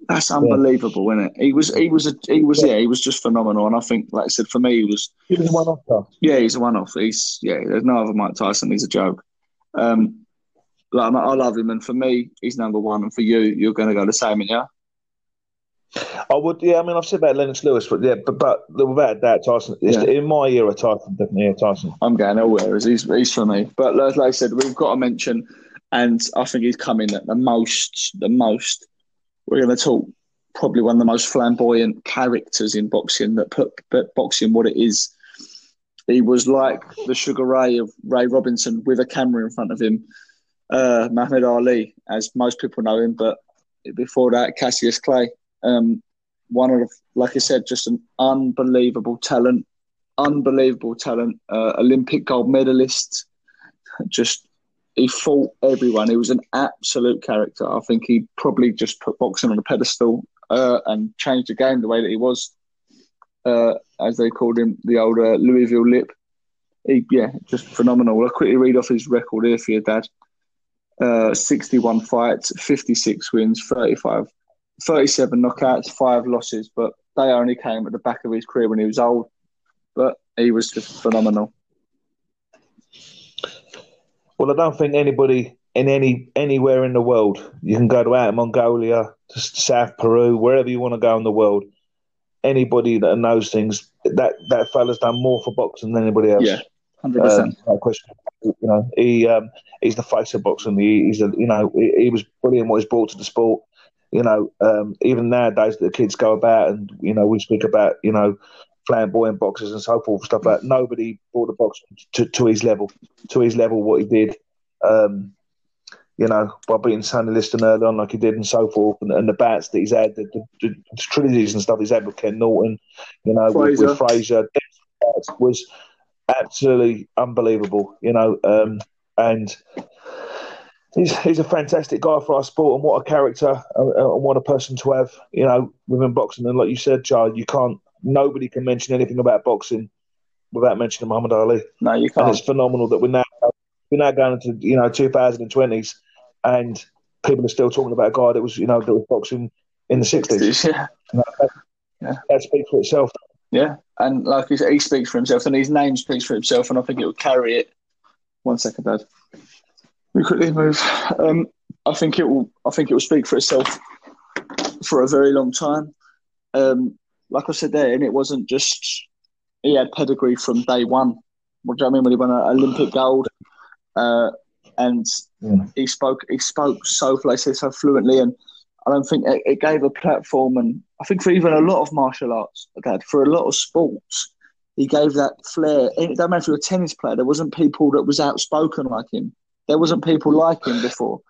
That's unbelievable, yeah. isn't it? He was, he was, a, he was, yeah. yeah. he was just phenomenal. And I think, like I said, for me, he was. He was one off. Yeah, he's a one off. He's yeah. There's no other Mike Tyson. He's a joke. Um, like, I love him, and for me, he's number one. And for you, you're going to go the same, yeah. I would, yeah. I mean, I've said about Lennox Lewis, but yeah, but, but without that, Tyson. Yeah. In my era, Tyson definitely yeah, Tyson. I'm going nowhere. He's he's for me. But like, like I said, we've got to mention, and I think he's coming at the most. The most. We're going to talk probably one of the most flamboyant characters in boxing that put, put boxing what it is. He was like the Sugar Ray of Ray Robinson with a camera in front of him uh, Muhammad Ali, as most people know him, but before that, Cassius Clay. Um, one of, the, like I said, just an unbelievable talent, unbelievable talent, uh, Olympic gold medalist. Just he fought everyone. He was an absolute character. I think he probably just put boxing on a pedestal uh, and changed the game the way that he was, uh, as they called him, the old uh, Louisville Lip. He, yeah, just phenomenal. I'll quickly read off his record here for your dad uh, 61 fights, 56 wins, 35, 37 knockouts, five losses, but they only came at the back of his career when he was old. But he was just phenomenal. Well, I don't think anybody in any anywhere in the world you can go to out Mongolia, to South Peru, wherever you want to go in the world. Anybody that knows things, that that fella's done more for boxing than anybody else. Yeah, hundred percent. No question. You know, he um, he's the face of boxing. He, he's a, you know he, he, was brilliant what he's brought to the sport. You know, um, even nowadays the kids go about and you know we speak about you know flamboyant boxers and so forth stuff like that. Nobody brought the box to, to his level, to his level what he did. Um, you know, by beating Sonny Liston early on like he did and so forth, and, and the bats that he's had, the, the, the, trilogies and stuff he's had with Ken Norton, you know, Frazier. with, with Frazier, was absolutely unbelievable, you know. Um, and he's he's a fantastic guy for our sport, and what a character and, and what a person to have, you know, within boxing. And like you said, Charles, you can't. Nobody can mention anything about boxing without mentioning Muhammad Ali. No, you can't. And it's phenomenal that we're now we're now going into you know 2020s, and people are still talking about a guy that was you know that was boxing in the 60s. Yeah. that, yeah. that speaks for itself. Yeah, and like he said, he speaks for himself, and his name speaks for himself, and I think it will carry it. One second, Dad. We quickly move. Um, I think it will. I think it will speak for itself for a very long time. Um, like I said there, and it wasn't just he had pedigree from day one. What do you I mean when he won an Olympic gold? Uh, and yeah. he spoke he spoke so like I say so fluently, and I don't think it, it, gave a platform. And I think for even a lot of martial arts, Dad, for a lot of sports, he gave that flair. It don't matter if you're a tennis player. There wasn't people that was outspoken like him. There wasn't people like him before.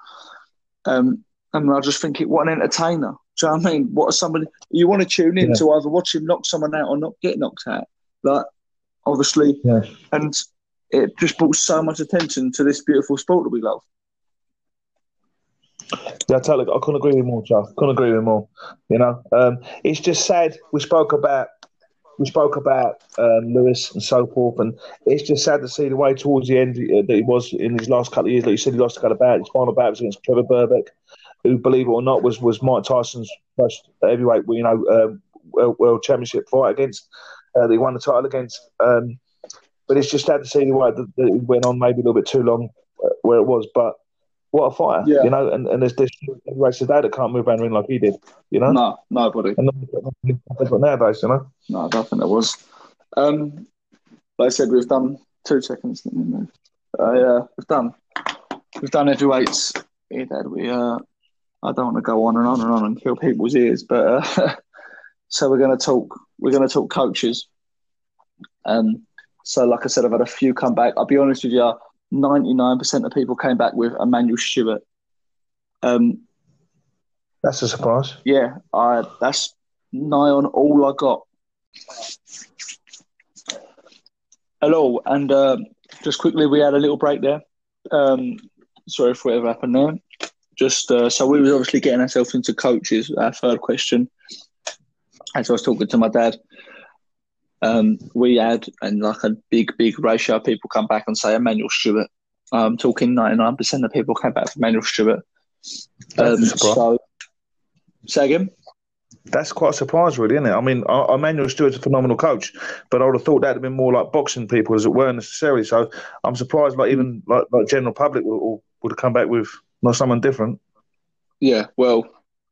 Um, and I just think it what an entertainer. Do you know what I mean? What somebody you want to tune in yeah. to either watch him knock someone out or not get knocked out. Like obviously, yeah. and it just brought so much attention to this beautiful sport that we love. Yeah, totally. I couldn't agree with more, Charles. Couldn't agree with more. You know, um, it's just sad. We spoke about we spoke about um, Lewis and so forth, and it's just sad to see the way towards the end uh, that he was in his last couple of years. Like you said, he lost a couple of bouts. His final bout was against Trevor Berbick, who, believe it or not, was was Mike Tyson's first heavyweight, you know, um, world, world, championship fight against. Uh, he won the title against. Um, but it's just sad to see the way that, that, it went on, maybe a little bit too long, uh, where it was. But what a fighter, yeah. you know. And, and there's this race today that can't move around the ring like he did, you know. No, nobody. And nowadays, you know. No, I don't think there was. Um, like I said, we've done two seconds. Me move. Uh, yeah, we've done. We've done heavyweights. Yeah, Dad. We. Uh, I don't want to go on and on and on and kill people's ears, but uh, so we're going to talk. We're going to talk coaches. Um. So, like I said, I've had a few come back. I'll be honest with you. 99% of people came back with Emanuel Steward. Um, that's a surprise. Yeah, I, that's nigh on all I got. Hello, and uh, just quickly, we had a little break there. Um, sorry for whatever happened there. Just uh, so we was obviously getting ourselves into coaches. Our third question, as I was talking to my dad, um, we had and like a big, big ratio of people come back and say Emanuel Steward. I'm talking 99% of people came back from Emanuel Steward. Um, so, say again? That's quite a surprise, really, isn't it? I mean, Emanuel Steward's a phenomenal coach, but I would have thought that'd have been more like boxing people, as it were, necessarily. So I'm surprised, like even like, like general public would, would have come back with not someone different. Yeah, well,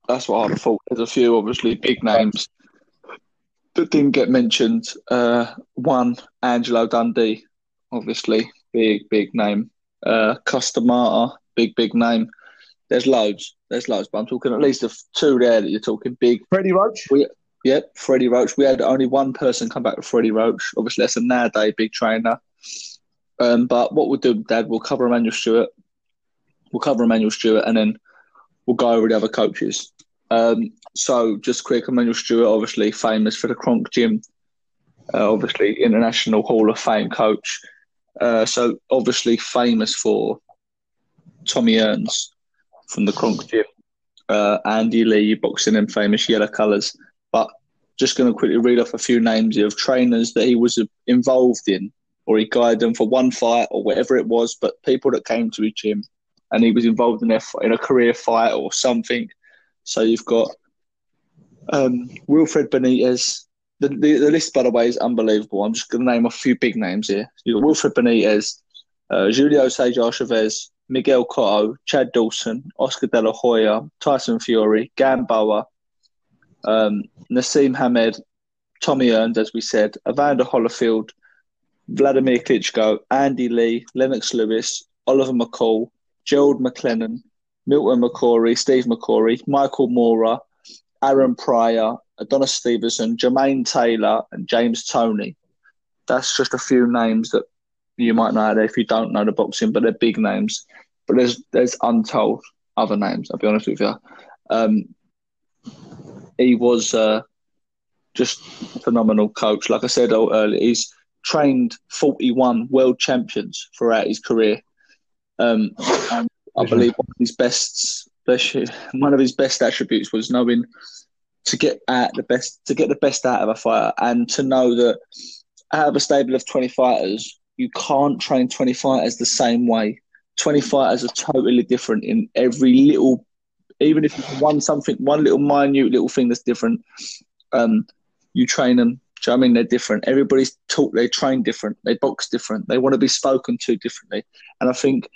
that's what I'd have thought. There's a few obviously big names that didn't get mentioned. Uh, one, Angelo Dundee, obviously, big, big name. Uh, Cus D'Amato, big, big name. There's loads. There's loads, but I'm talking at least of two there that you're talking big. Freddie Roach? We, yep, Freddie Roach. We had only one person come back with Freddie Roach. Obviously, that's a nowadays big trainer. Um, but what we'll do, Dad, we'll cover Emanuel Steward. We'll cover Emanuel Steward, and then we'll go over the other coaches. Um, so just quick, Emanuel Steward, obviously famous for the Kronk Gym, uh, obviously International Hall of Fame coach. Uh, so obviously famous for Tommy Hearns from the Kronk Gym, uh, Andy Lee boxing in famous yellow colours. But just going to quickly read off a few names of trainers that he was involved in, or he guided them for one fight or whatever it was. But people that came to his gym, and he was involved in their in a career fight or something. So you've got um, Wilfred Benitez. The, the, the, list, by the way, is unbelievable. I'm just going to name a few big names here. You've got Wilfred Benitez, uh, Julio Cesar Chavez, Miguel Cotto, Chad Dawson, Oscar De La Hoya, Tyson Fury, Gamboa, um, Naseem Hamed, Tommy Hearns, as we said, Evander Holyfield, Vladimir Klitschko, Andy Lee, Lennox Lewis, Oliver McCall, Gerald McClellan, Milton McCrory, Steve McCrory, Michael Moorer, Aaron Pryor, Adonis Stevenson, Jermaine Taylor, and James Toney. That's just a few names that you might know if you don't know the boxing, but they're big names. But there's there's untold other names. I'll be honest with you. Um, he was uh, just a phenomenal coach. Like I said earlier, he's trained 41 world champions throughout his career. Um, I believe one of his best, one of his best attributes was knowing to get at the best, to get the best out of a fighter, and to know that out of a stable of twenty fighters, you can't train twenty fighters the same way. Twenty fighters are totally different in every little, even if it's one something, one little minute little thing that's different. Um, you train them. Do you know I mean? They're different. Everybody's taught, they train different, they box different, they want to be spoken to differently. And I think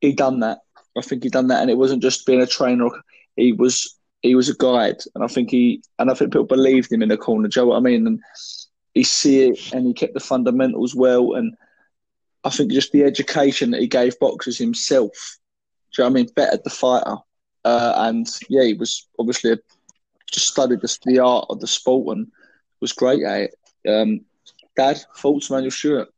he done that. I think he done that, and it wasn't just being a trainer. He was he was a guide, and I think he and I think people believed him in the corner. Do you know what I mean? And he see it, and he kept the fundamentals well. And I think just the education that he gave boxers himself. Do you know what I mean? Bettered the fighter, uh, and yeah, he was obviously a, just studied the, the art of the sport and was great at it. Um, Dad, thoughts, Manuel Steward?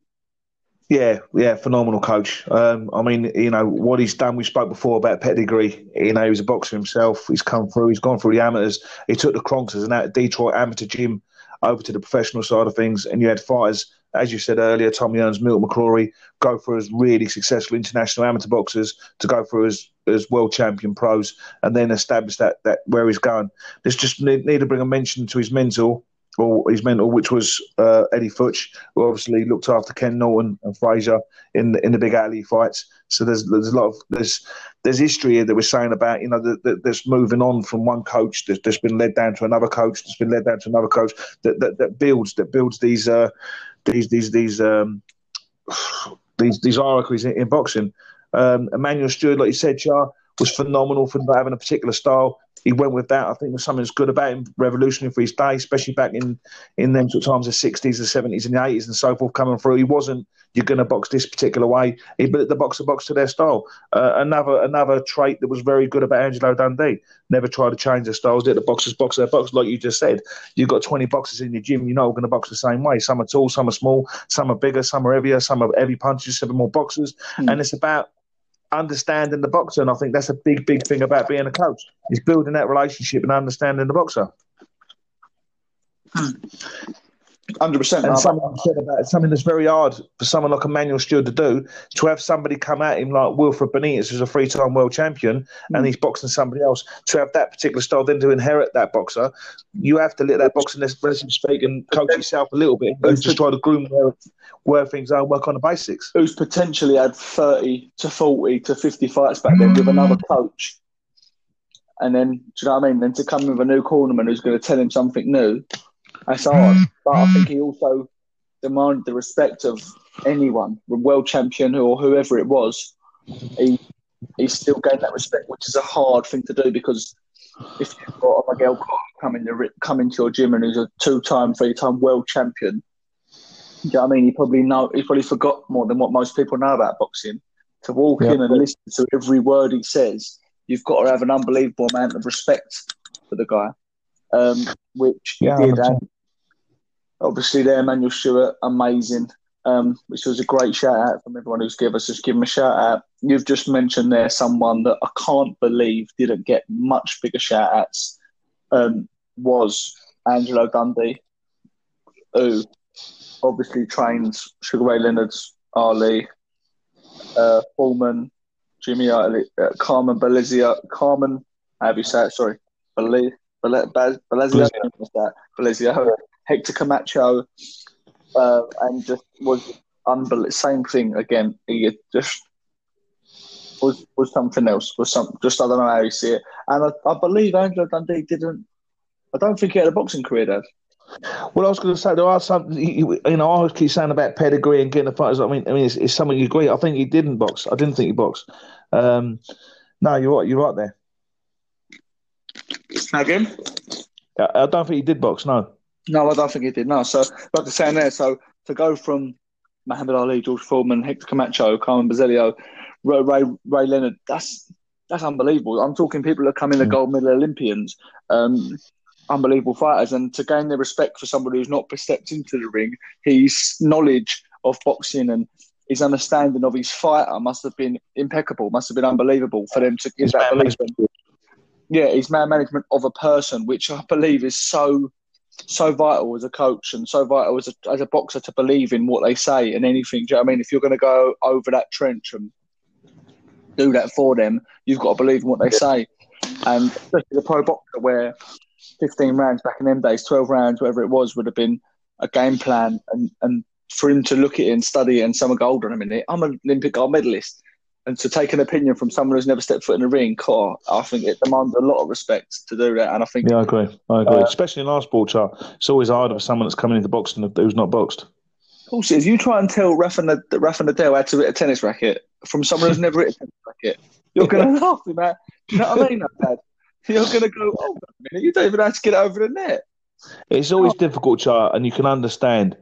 Yeah, yeah, phenomenal coach. Um, I mean, you know what he's done. We spoke before about pedigree. You know, he was a boxer himself. He's come through. He's gone through the amateurs. He took the Kronks as an out Detroit amateur gym over to the professional side of things, and you had fighters, as you said earlier, Tommy Hearns, Milton McCrory, go through as really successful international amateur boxers to go through as as world champion pros, and then establish that that where he's going. There's just need, need to bring a mention to his mentor or his mentor, which was uh, Eddie Futch, who obviously looked after Ken Norton and Frazier in the, in the big Ali fights. So there's there's a lot of there's there's history here that we're saying about you know that, there's moving on from one coach that, has been led down to another coach that's been led down to another coach that that, that builds that builds these uh, these these these um, these these hierarchies in, in boxing. Um, Emanuel Steward, like you said, Char, was phenomenal for having a particular style he went with that. I think there's something that's good about him, revolutionary for his day, especially back in in them sort of times, the 60s, the 70s, and the 80s, and so forth, coming through. He wasn't you're going to box this particular way. He built the boxer box to their style. Uh, another another trait that was very good about Angelo Dundee. Never tried to change their styles. Did the boxers box their box like you just said. You've got 20 boxers in your gym. You know, going to box the same way. Some are tall, some are small, some are bigger, some are heavier, some are heavy punches, some are more boxers, mm. and it's about understanding the boxer. And I think that's a big, big thing about being a coach is building that relationship and understanding the boxer. Hmm. Hundred percent. And something said about something that's very hard for someone like Emanuel Steward to do to have somebody come at him like Wilfred Benitez, who's a three-time world champion, mm. and he's boxing somebody else. To have that particular style, then to inherit that boxer, you have to let that boxer, relatively speak, and coach yourself a little bit. And just try to groom where, where things are, work on the basics. Who's potentially had thirty to forty to fifty fights back then with another coach, and then do you know what I mean? Then to come with a new cornerman who's going to tell him something new that's hard. But I think he also demanded the respect of anyone, the world champion or whoever it was. He he still gained that respect, which is a hard thing to do because if you've got a Miguel coming to come into your gym and who's a two-time, three-time world champion, you know what I mean? He probably know he probably forgot more than what most people know about boxing. To walk yeah. in and listen to every word he says, you've got to have an unbelievable amount of respect for the guy, um, which yeah, he did. And obviously, there, Emanuel Steward, amazing. Um, which was a great shout out from everyone who's given us. Just give him a shout out. You've just mentioned there someone that I can't believe didn't get much bigger shout outs. Um, was Angelo Dundee, who obviously trains Sugar Ray Leonard's Ali, uh, Foreman, Jimmy Ali, uh, Carmen Belizia, Carmen, how do you say it? Sorry, Belizia, Hector Camacho, uh, and just was unbelievable. Same thing again. He just was was something else. Was some just I don't know how you see it. And I, I believe Angelo Dundee didn't. I don't think he had a boxing career, Dad. Well, I was going to say there are some. You know, I always keep saying about pedigree and getting the fighters. I mean, I mean, it's, it's something you agree. I think he didn't box. I didn't think he boxed. Um, no, you're right. You're right there. Again, I, I don't think he did box. No. No, I don't think he did. No. So, like the saying there, so to go from Muhammad Ali, George Foreman, Hector Camacho, Carmen Basilio, Ray, Ray, Ray Leonard, that's that's unbelievable. I'm talking people that come in the mm. gold medal Olympians, um, unbelievable fighters, and to gain their respect for somebody who's not stepped into the ring, his knowledge of boxing and his understanding of his fighter must have been impeccable, must have been unbelievable for them to give his that belief. Yeah, his man management of a person, which I believe is so so vital as a coach and so vital as a, as a boxer to believe in what they say and anything. Do you know I mean? If you're going to go over that trench and do that for them, you've got to believe in what they say. And especially the pro boxer, where 15 rounds back in them days, 12 rounds, whatever it was, would have been a game plan. And, and for him to look at it and study it, and someone go, hold on a minute, I'm an Olympic gold medalist. And to take an opinion from someone who's never stepped foot in a ring, oh, I think it demands a lot of respect to do that. And I think. Yeah, I agree. I agree. Uh, Especially in our sport, chart, it's always hard for someone that's coming into boxing who's not boxed. Of course, if you try and tell Rafa, Rafa Nadal how to hit a tennis racket from someone who's never hit a tennis racket, you're going to laugh at that. Do you know what I mean, Dad? You're going to go, oh, minute, you don't even have to get over the net. It's always oh. difficult, chart, and you can understand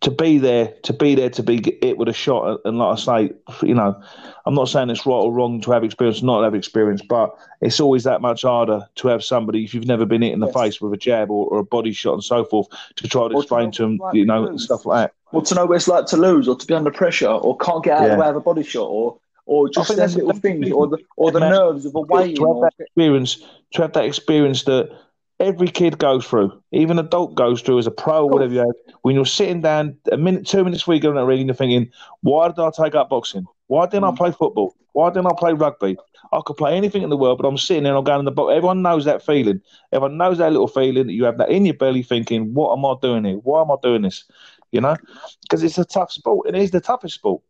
to be there, to be there, to be it with a shot. And like I say, you know, I'm not saying it's right or wrong to have experience, not have experience, but it's always that much harder to have somebody if you've never been hit in the yes. face with a jab or, or, a body shot and so forth to try to or explain to, to them, you know, stuff like that. Or to know what it's like to lose, or to be under pressure, or can't get out yeah. of the way of a body shot, or or just them little things, or the or the nerves of a weight. To have that experience, to have that experience that every kid goes through, even adult goes through as a pro or whatever you have. When you're sitting down a minute, two minutes before you go on that ring, you're thinking, why did I take up boxing? Why didn't mm. I play football? Why didn't I play rugby? I could play anything in the world, but I'm sitting there and I'm going in the box. Everyone knows that feeling. Everyone knows that little feeling that you have that in your belly thinking, what am I doing here? Why am I doing this? You know? Because it's a tough sport. It is the toughest sport.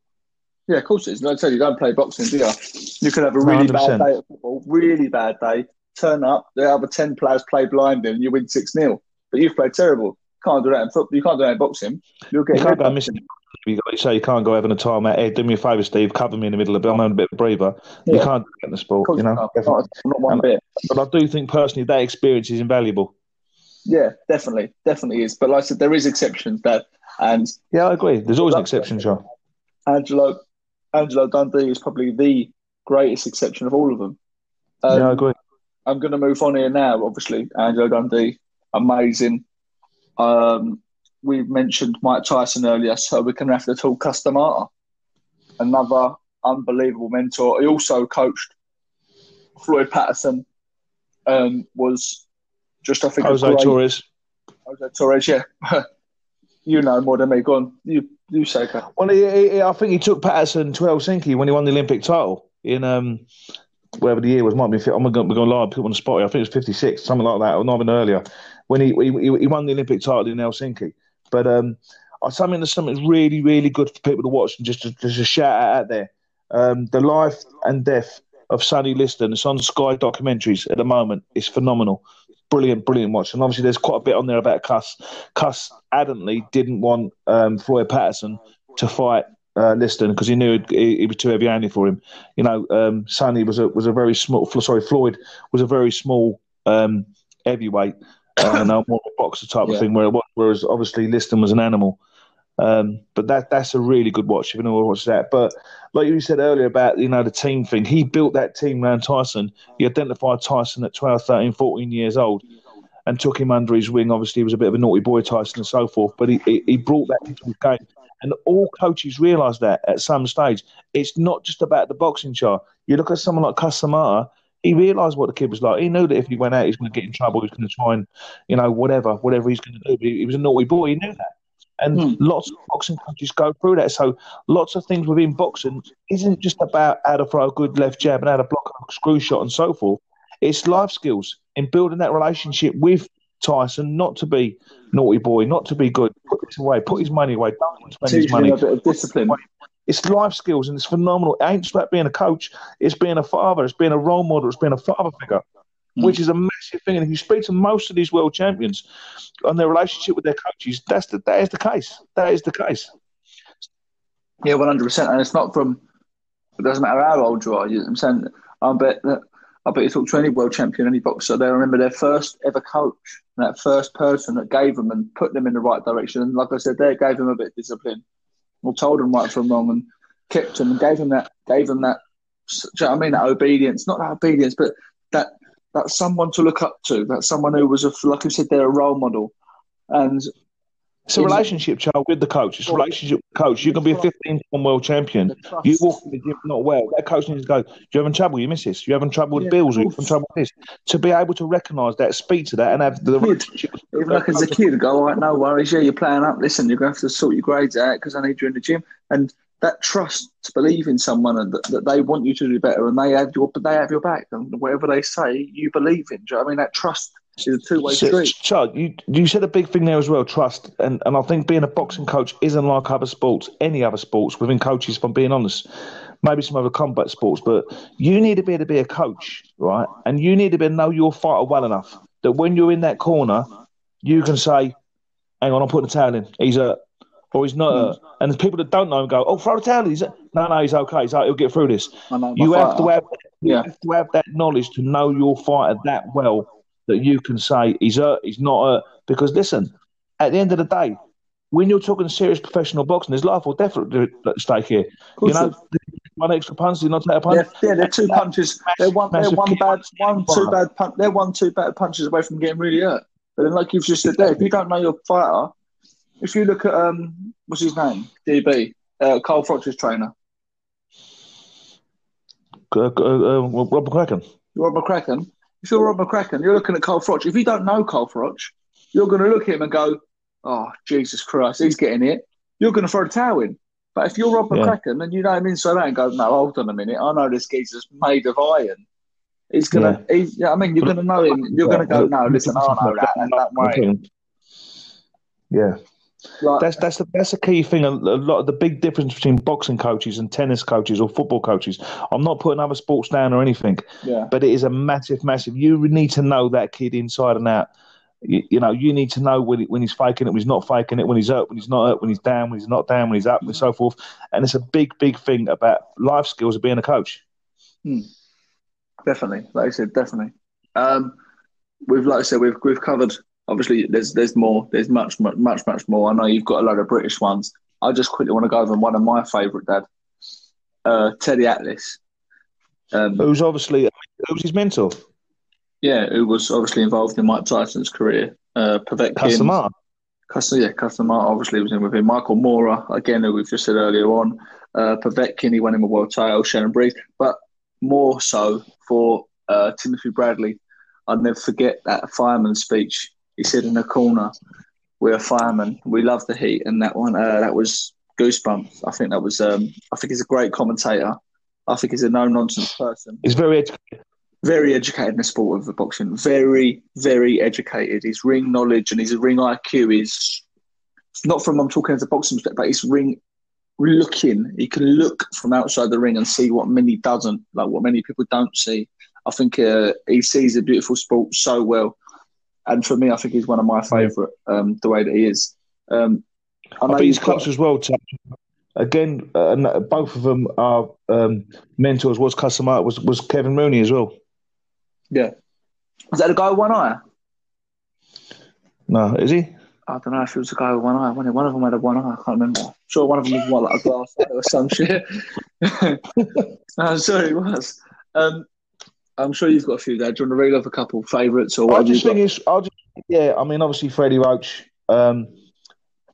Yeah, of course it is. Like I said, you don't play boxing, do you? You could have a really 100%. bad day at football, really bad day, turn up, the other 10 players play blind and you win 6 0. But you've played terrible. Can't do that in football. You can't do that in boxing. You'll get you can't go missing. You say you can't go having a time out. Hey, do me a favour, Steve. Cover me in the middle of it. I'm a bit of a breather. Yeah. You can't do that in the sport. You know, not, not one bit. But I do think personally that experience is invaluable. Yeah, definitely, definitely is. But like I said, there is exceptions there, and yeah, I agree. There's always an exception, Sean. Angelo, Angelo Dundee is probably the greatest exception of all of them. Um, yeah, I agree. I'm going to move on here now. Obviously, Angelo Dundee, amazing. Um, we mentioned Mike Tyson earlier, so we're going to have to talk Cus D'Amato, another unbelievable mentor. He also coached Floyd Patterson. Um, was just I think Jose great, Torres. Jose Torres, yeah. you know more than me. Go on, you you say. Well, he, he, I think he took Patterson to Helsinki when he won the Olympic title in um, whatever the year was, might be. I'm going to lie, put on the spot. I think it was 56, something like that, or not even earlier, when he he, he won the Olympic title in Helsinki. But um, something that's something really, really good for people to watch and just just a shout out out there. Um, the life and death of Sonny Liston. It's on Sky documentaries at the moment. It's phenomenal. Brilliant, brilliant watch. And obviously, there's quite a bit on there about Cus. Cus adamantly didn't want um, Floyd Patterson to fight uh, Liston because he knew he, he, was too heavy-handed for him. You know, um, Sonny was a was a very small. Sorry, Floyd was a very small um, heavyweight, uh, more of a boxer type yeah. of thing. Whereas obviously Liston was an animal. Um, but that that's a really good watch if you know watch that. But like you said earlier about you know the team thing, he built that team around Tyson. He identified Tyson at 12, 13, 14 years old and took him under his wing. Obviously, he was a bit of a naughty boy, Tyson, and so forth. But he, he, he brought that into the game. And all coaches realise that at some stage. It's not just about the boxing chart. You look at someone like Cus he realised what the kid was like. He knew that if he went out, he's going to get in trouble. He's going to try and, you know, whatever, whatever he's going to do. But he, he was a naughty boy. He knew that. And mm. lots of boxing coaches go through that. So lots of things within boxing isn't just about how to throw a good left jab and how to block a screw shot and so forth. It's life skills in building that relationship with Tyson, not to be naughty boy, not to be good. Put this away, put his money away, don't spend Teach his money. A bit of discipline. It's life skills and it's phenomenal. It ain't just about being a coach, it's being a father, it's being a role model, it's being a father figure, mm. which is a massive thing. And if you speak to most of these world champions on their relationship with their coaches, that's the, that is the case. That is the case. Yeah, 100%. And it's not from, it doesn't matter how old you are. You know I'm saying, I bet that I bet you talk to any world champion, any boxer, they remember their first ever coach, that first person that gave them and put them in the right direction. And like I said, they gave them a bit of discipline, or told them right from wrong, and kept them and gave them that, gave them that. You know I mean? That obedience, not that obedience, but that that's someone to look up to. that someone who was a, like I said, they're a role model. And it's a relationship, child, with the coach. It's a relationship with the coach. You can be a 15 time world champion. You walk in the gym not well. That coach needs to go, Do you having trouble? You miss this. You're having trouble with yeah, bills? Or you having trouble with this? To be able to recognise that, speak to that, and have the relationship. Even like as a kid, go, All right, no worries. Yeah, you're playing up. Listen, you're going to have to sort your grades out because I need you in the gym. And that trust to believe in someone and that, that they want you to do better and they have your they have your back and whatever they say you believe in. Do you know what I mean that trust is a two way street. Chad, you you said a big thing there as well, trust, and and I think being a boxing coach isn't like other sports, any other sports within coaches. If I'm being honest, maybe some other combat sports, but you need to be able to be a coach, right? And you need to be able to know your fighter well enough that when you're in that corner, you can say, "Hang on, I'm putting the towel in. He's a." Or he's not, mm. and the people that don't know him go, "Oh, throw the towel in." He's no, no, he's okay. He's like, he'll get through this. You have to have, you have to have that knowledge to know your fighter that well that you can say he's hurt, he's not hurt. Because listen, at the end of the day, when you're talking serious professional boxing, there's life or death at stake here. You know, one extra punch, you not take a punch. Yeah, yeah they're two punches. They're one, they're one bad, one two bad punch. They're one two bad punches away from getting really hurt. But then, like you've just said there, if you don't know your fighter, if you look at um, what's his name, DB, uh, Carl Froch's trainer, uh, uh, uh, Rob McCracken. Rob McCracken if you're Rob McCracken, you're looking at Carl Froch. If you don't know Carl Froch, you're going to look at him and go, "Oh, Jesus Christ, he's getting it." You're going to throw the towel in. But if you're Rob yeah. McCracken and you know him inside out and go, "No, hold on a minute, I know this geezer's made of iron." He's gonna. Yeah. I mean, you're gonna know him. You're gonna go, "No, listen, I know that, and that way." Yeah, that's that's the that's the key thing. A, a, lot of the big difference between boxing coaches and tennis coaches or football coaches. I'm not putting other sports down or anything, yeah. but it is a massive, massive. You need to know that kid inside and out. You, you know, you need to know when, when he's faking it, when he's not faking it, when he's up, when he's not up, when he's down, when he's not down, when he's up, and so forth. And it's a big, big thing about life skills of being a coach. Hmm. Definitely, like I said, definitely. Um, we've, like I said, we've we've covered obviously there's there's more. There's much much much much more. I know you've got a lot of British ones. I just quickly want to go over one of my favourite dad, uh, Teddy Atlas. Um, who's obviously who's his mentor? Yeah, who was obviously involved in Mike Tyson's career. Uh, Povetkin, Cus Cus, yeah, Cus D'Amato obviously was in with him. Michael Moorer, again, who we've just said earlier on. Uh, Povetkin, he won him a world title. Shannon Breese, but more so for uh, Timothy Bradley. I'll never forget that fireman speech he said in the corner, "We're a fireman. We love the heat." And that one, uh, that was goosebumps. I think that was. Um, I think he's a great commentator. I think he's a no nonsense person. He's very educated. Very educated in the sport of the boxing. Very, very educated. His ring knowledge and his ring IQ is not from I'm talking as a boxing perspective, but his ring looking. He can look from outside the ring and see what many doesn't, like what many people don't see. I think uh, he sees a beautiful sport so well and for me, I think he's one of my favourite. Um, the way that he is. Um, I, I think he's close as well. To, again, uh, both of them are um, mentors. Was customer was was Kevin Rooney as well. Yeah, is that the guy with one eye? No, is he? I don't know if it was a guy with one eye. One, one of them had a one eye. I can't remember. I'm sure one of them was one like a glass eye or some shit. I'm sure he was. Um, I'm sure you've got a few there. Do you want to reel off a couple favourites or what? I just think it's. I just yeah. I mean, obviously Freddie Roach. Um,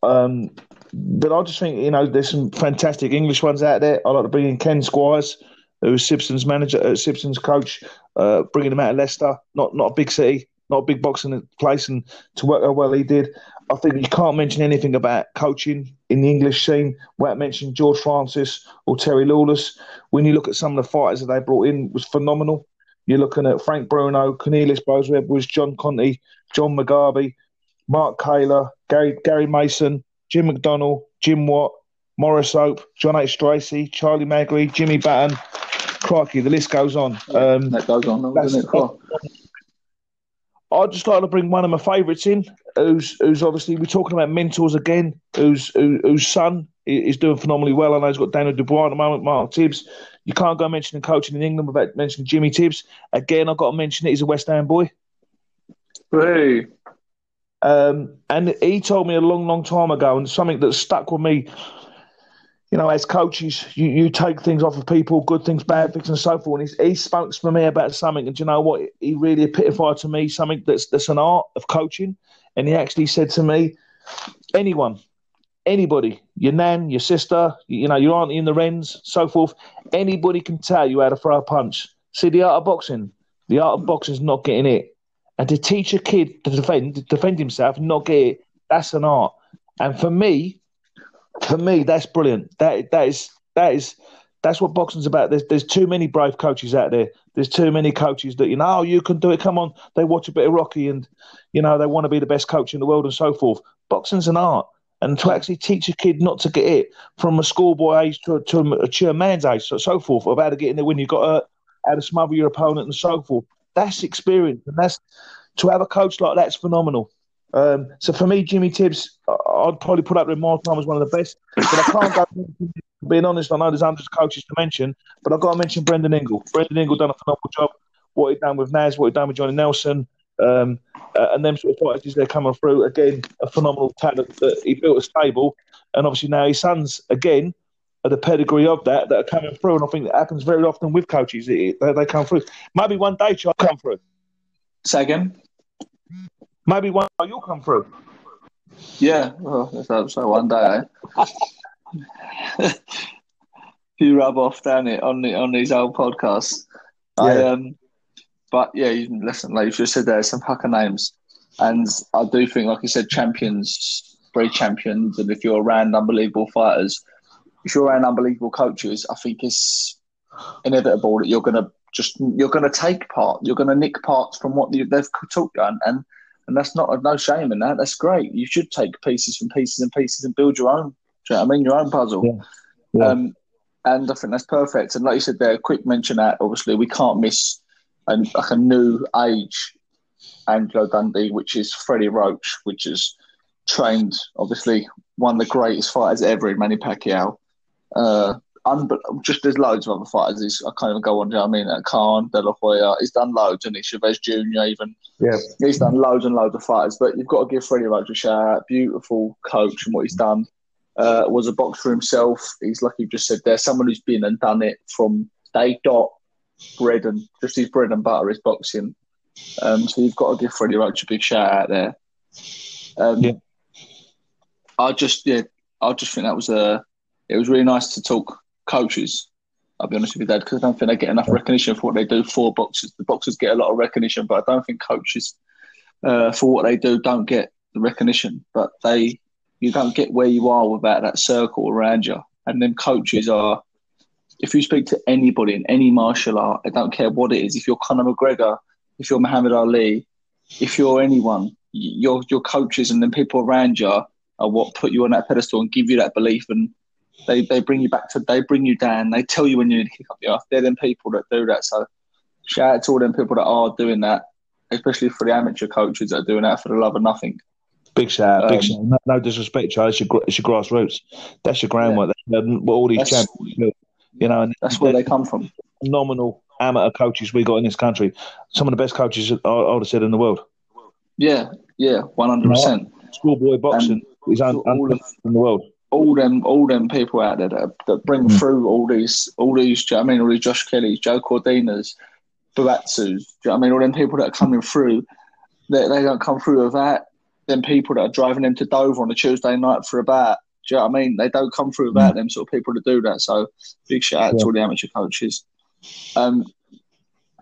um, but I just think you know there's some fantastic English ones out there. I like to bring in Ken Squires, who's Simpson's manager, uh, Simpson's coach, uh, bringing him out of Leicester. Not not a big city, not a big boxing place, and to work how well he did. I think you can't mention anything about coaching in the English scene without mentioning George Francis or Terry Lawless. When you look at some of the fighters that they brought in, was phenomenal. You're looking at Frank Bruno, Cornelius Boza Edwards, John Conteh, John Mugabi, Mark Kaylor, Gary Gary Mason, Jim McDonnell, Jim Watt, Maurice Hope, John H. Stracey, Charlie Magri, Jimmy Batten. Crikey, the list goes on. Um, that goes on, doesn't it? I'd just like to bring one of my favourites in, who's who's obviously we're talking about mentors again. Who's who, whose son is doing phenomenally well. I know he's got Daniel Dubois at the moment, Mark Tibbs. You can't go mentioning coaching in England without mentioning Jimmy Tibbs. Again, I've got to mention it. He's a West Ham boy. Hey. Um, and he told me a long, long time ago, and something that stuck with me. You know, as coaches, you, you take things off of people, good things, bad things, and so forth. And he, he spoke to me about something, and you know what? He really epitomised to me something that's that's an art of coaching. And he actually said to me, anyone, anybody, your nan, your sister, you know, your auntie in the Wrens, so forth, anybody can tell you how to throw a punch. See the art of boxing. The art of boxing is not getting it. And to teach a kid to defend, defend himself, not get it, that's an art. And for me, for me, that's brilliant. That that is that is that's what boxing's about. There's there's too many brave coaches out there. There's too many coaches that you know oh, you can do it. Come on, they watch a bit of Rocky and you know they want to be the best coach in the world and so forth. Boxing's an art, and to actually teach a kid not to get it from a schoolboy age to, to a mature man's age, so, so forth, of how to get in there when you've got hurt, how to smother your opponent and so forth. That's experience, and that's to have a coach like that's phenomenal. Um, so for me, Jimmy Tibbs, I'd probably put up with my time as one of the best. But I can't go. Being honest, I know there's hundreds of coaches to mention, but I've got to mention Brendan Ingle. Brendan Ingle done a phenomenal job. What he done with Naz, what he done with Johnny Nelson, um, uh, and them sort of fighters they're coming through. Again, a phenomenal talent that he built a stable, and obviously now his sons again are the pedigree of that that are coming through. And I think that happens very often with coaches. They, they come through. Maybe one day you'll come through. Second. Maybe one day you'll come through. Yeah, well, so, so one day. Eh? you rub off down it on the on these old podcasts. Yeah. I um, but yeah, you, listen, like you just said, there some fucking names, and I do think, like you said, champions breed champions, and if you're around unbelievable fighters, if you're around unbelievable coaches, I think it's inevitable that you're gonna just you're gonna take part, you're gonna nick parts from what they've taught you, and, and and that's not no shame in that. That's great. You should take pieces from pieces and pieces and build your own. You know I mean? Your own puzzle. Yeah. Yeah. Um, and I think that's perfect. And like you said there, a quick mention that obviously we can't miss an, like a new age Angelo Dundee, which is Freddie Roach, which is trained obviously one of the greatest fighters ever in Manny Pacquiao. Uh, just there's loads of other fighters. He's, I can't even go on. Do you know I mean? Uh, Khan, De La Hoya. He's done loads, and he's Chavez Jr. Even yeah, he's done loads and loads of fighters. But you've got to give Freddie Roach a shout out. Beautiful coach and what he's done. Uh, was a boxer himself. He's like you just said there, someone who's been and done it from day dot, bread and just his bread and butter is boxing. Um, so you've got to give Freddie Roach a big shout out there. Um, yeah. I just yeah, I just think that was a. It was really nice to talk coaches. I'll be honest with you, Dad, because I don't think they get enough recognition for what they do for boxers. The boxers get a lot of recognition, but I don't think coaches, uh, for what they do, don't get the recognition. But they, you don't get where you are without that circle around you. And then coaches are, if you speak to anybody in any martial art, I don't care what it is. If you're Conor McGregor, if you're Muhammad Ali, if you're anyone, your your coaches and then people around you are what put you on that pedestal and give you that belief and they, they bring you back to they bring you down. They tell you when you need to kick up the ass. They're them people that do that. So shout out to all them people that are doing that, especially for the amateur coaches that are doing that for the love of nothing. Big shout, um, big shout. No, no, disrespect, Charlie. It's your, it's your grassroots. That's your groundwork. Yeah. what all these champions, you know, and that's where they come from. Phenomenal amateur coaches we got in this country. Some of the best coaches I, I would have said in the world. Yeah, yeah, one hundred percent. Schoolboy boxing is un, un, in the world all them all them people out there that, that bring mm. through all these all these I mean all these Josh Kellys, Joe Cordinas, Buatsus, I mean all them people that are coming through, they, they don't come through with that. Them people that are driving them to Dover on a Tuesday night for a bat. Do you know what I mean? They don't come through without mm. them sort of people to do that. So big shout out yeah. to all the amateur coaches. Um,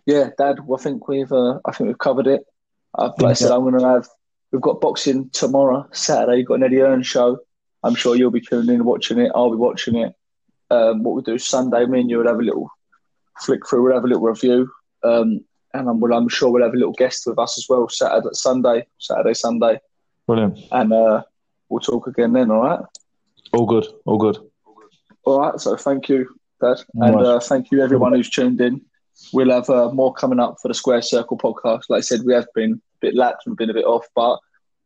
yeah, Dad, I think we've uh, I think we've covered it. Uh, like I said, I'm going to have we've got boxing tomorrow, Saturday. You've got an Eddie Hearn show. I'm sure you'll be tuning in watching it. I'll be watching it. Um, what we do Sunday, me and you will have a little flick through, we'll have a little review. Um, and I'm, well, I'm sure we'll have a little guest with us as well Saturday, Sunday, Saturday, Sunday. Brilliant. And uh, we'll talk again then, all right? All good, all good. All right, so thank you, Dad. and uh, thank you, everyone who's tuned in. We'll have uh, more coming up for the Square Circle podcast. Like I said, we have been a bit lax, we've been a bit off, but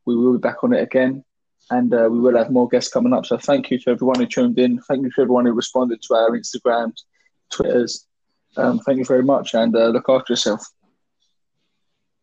we will be back on it again and uh, we will have more guests coming up. So thank you to everyone who tuned in. Thank you to everyone who responded to our Instagrams, Twitters. Um, thank you very much, and uh, look after yourself.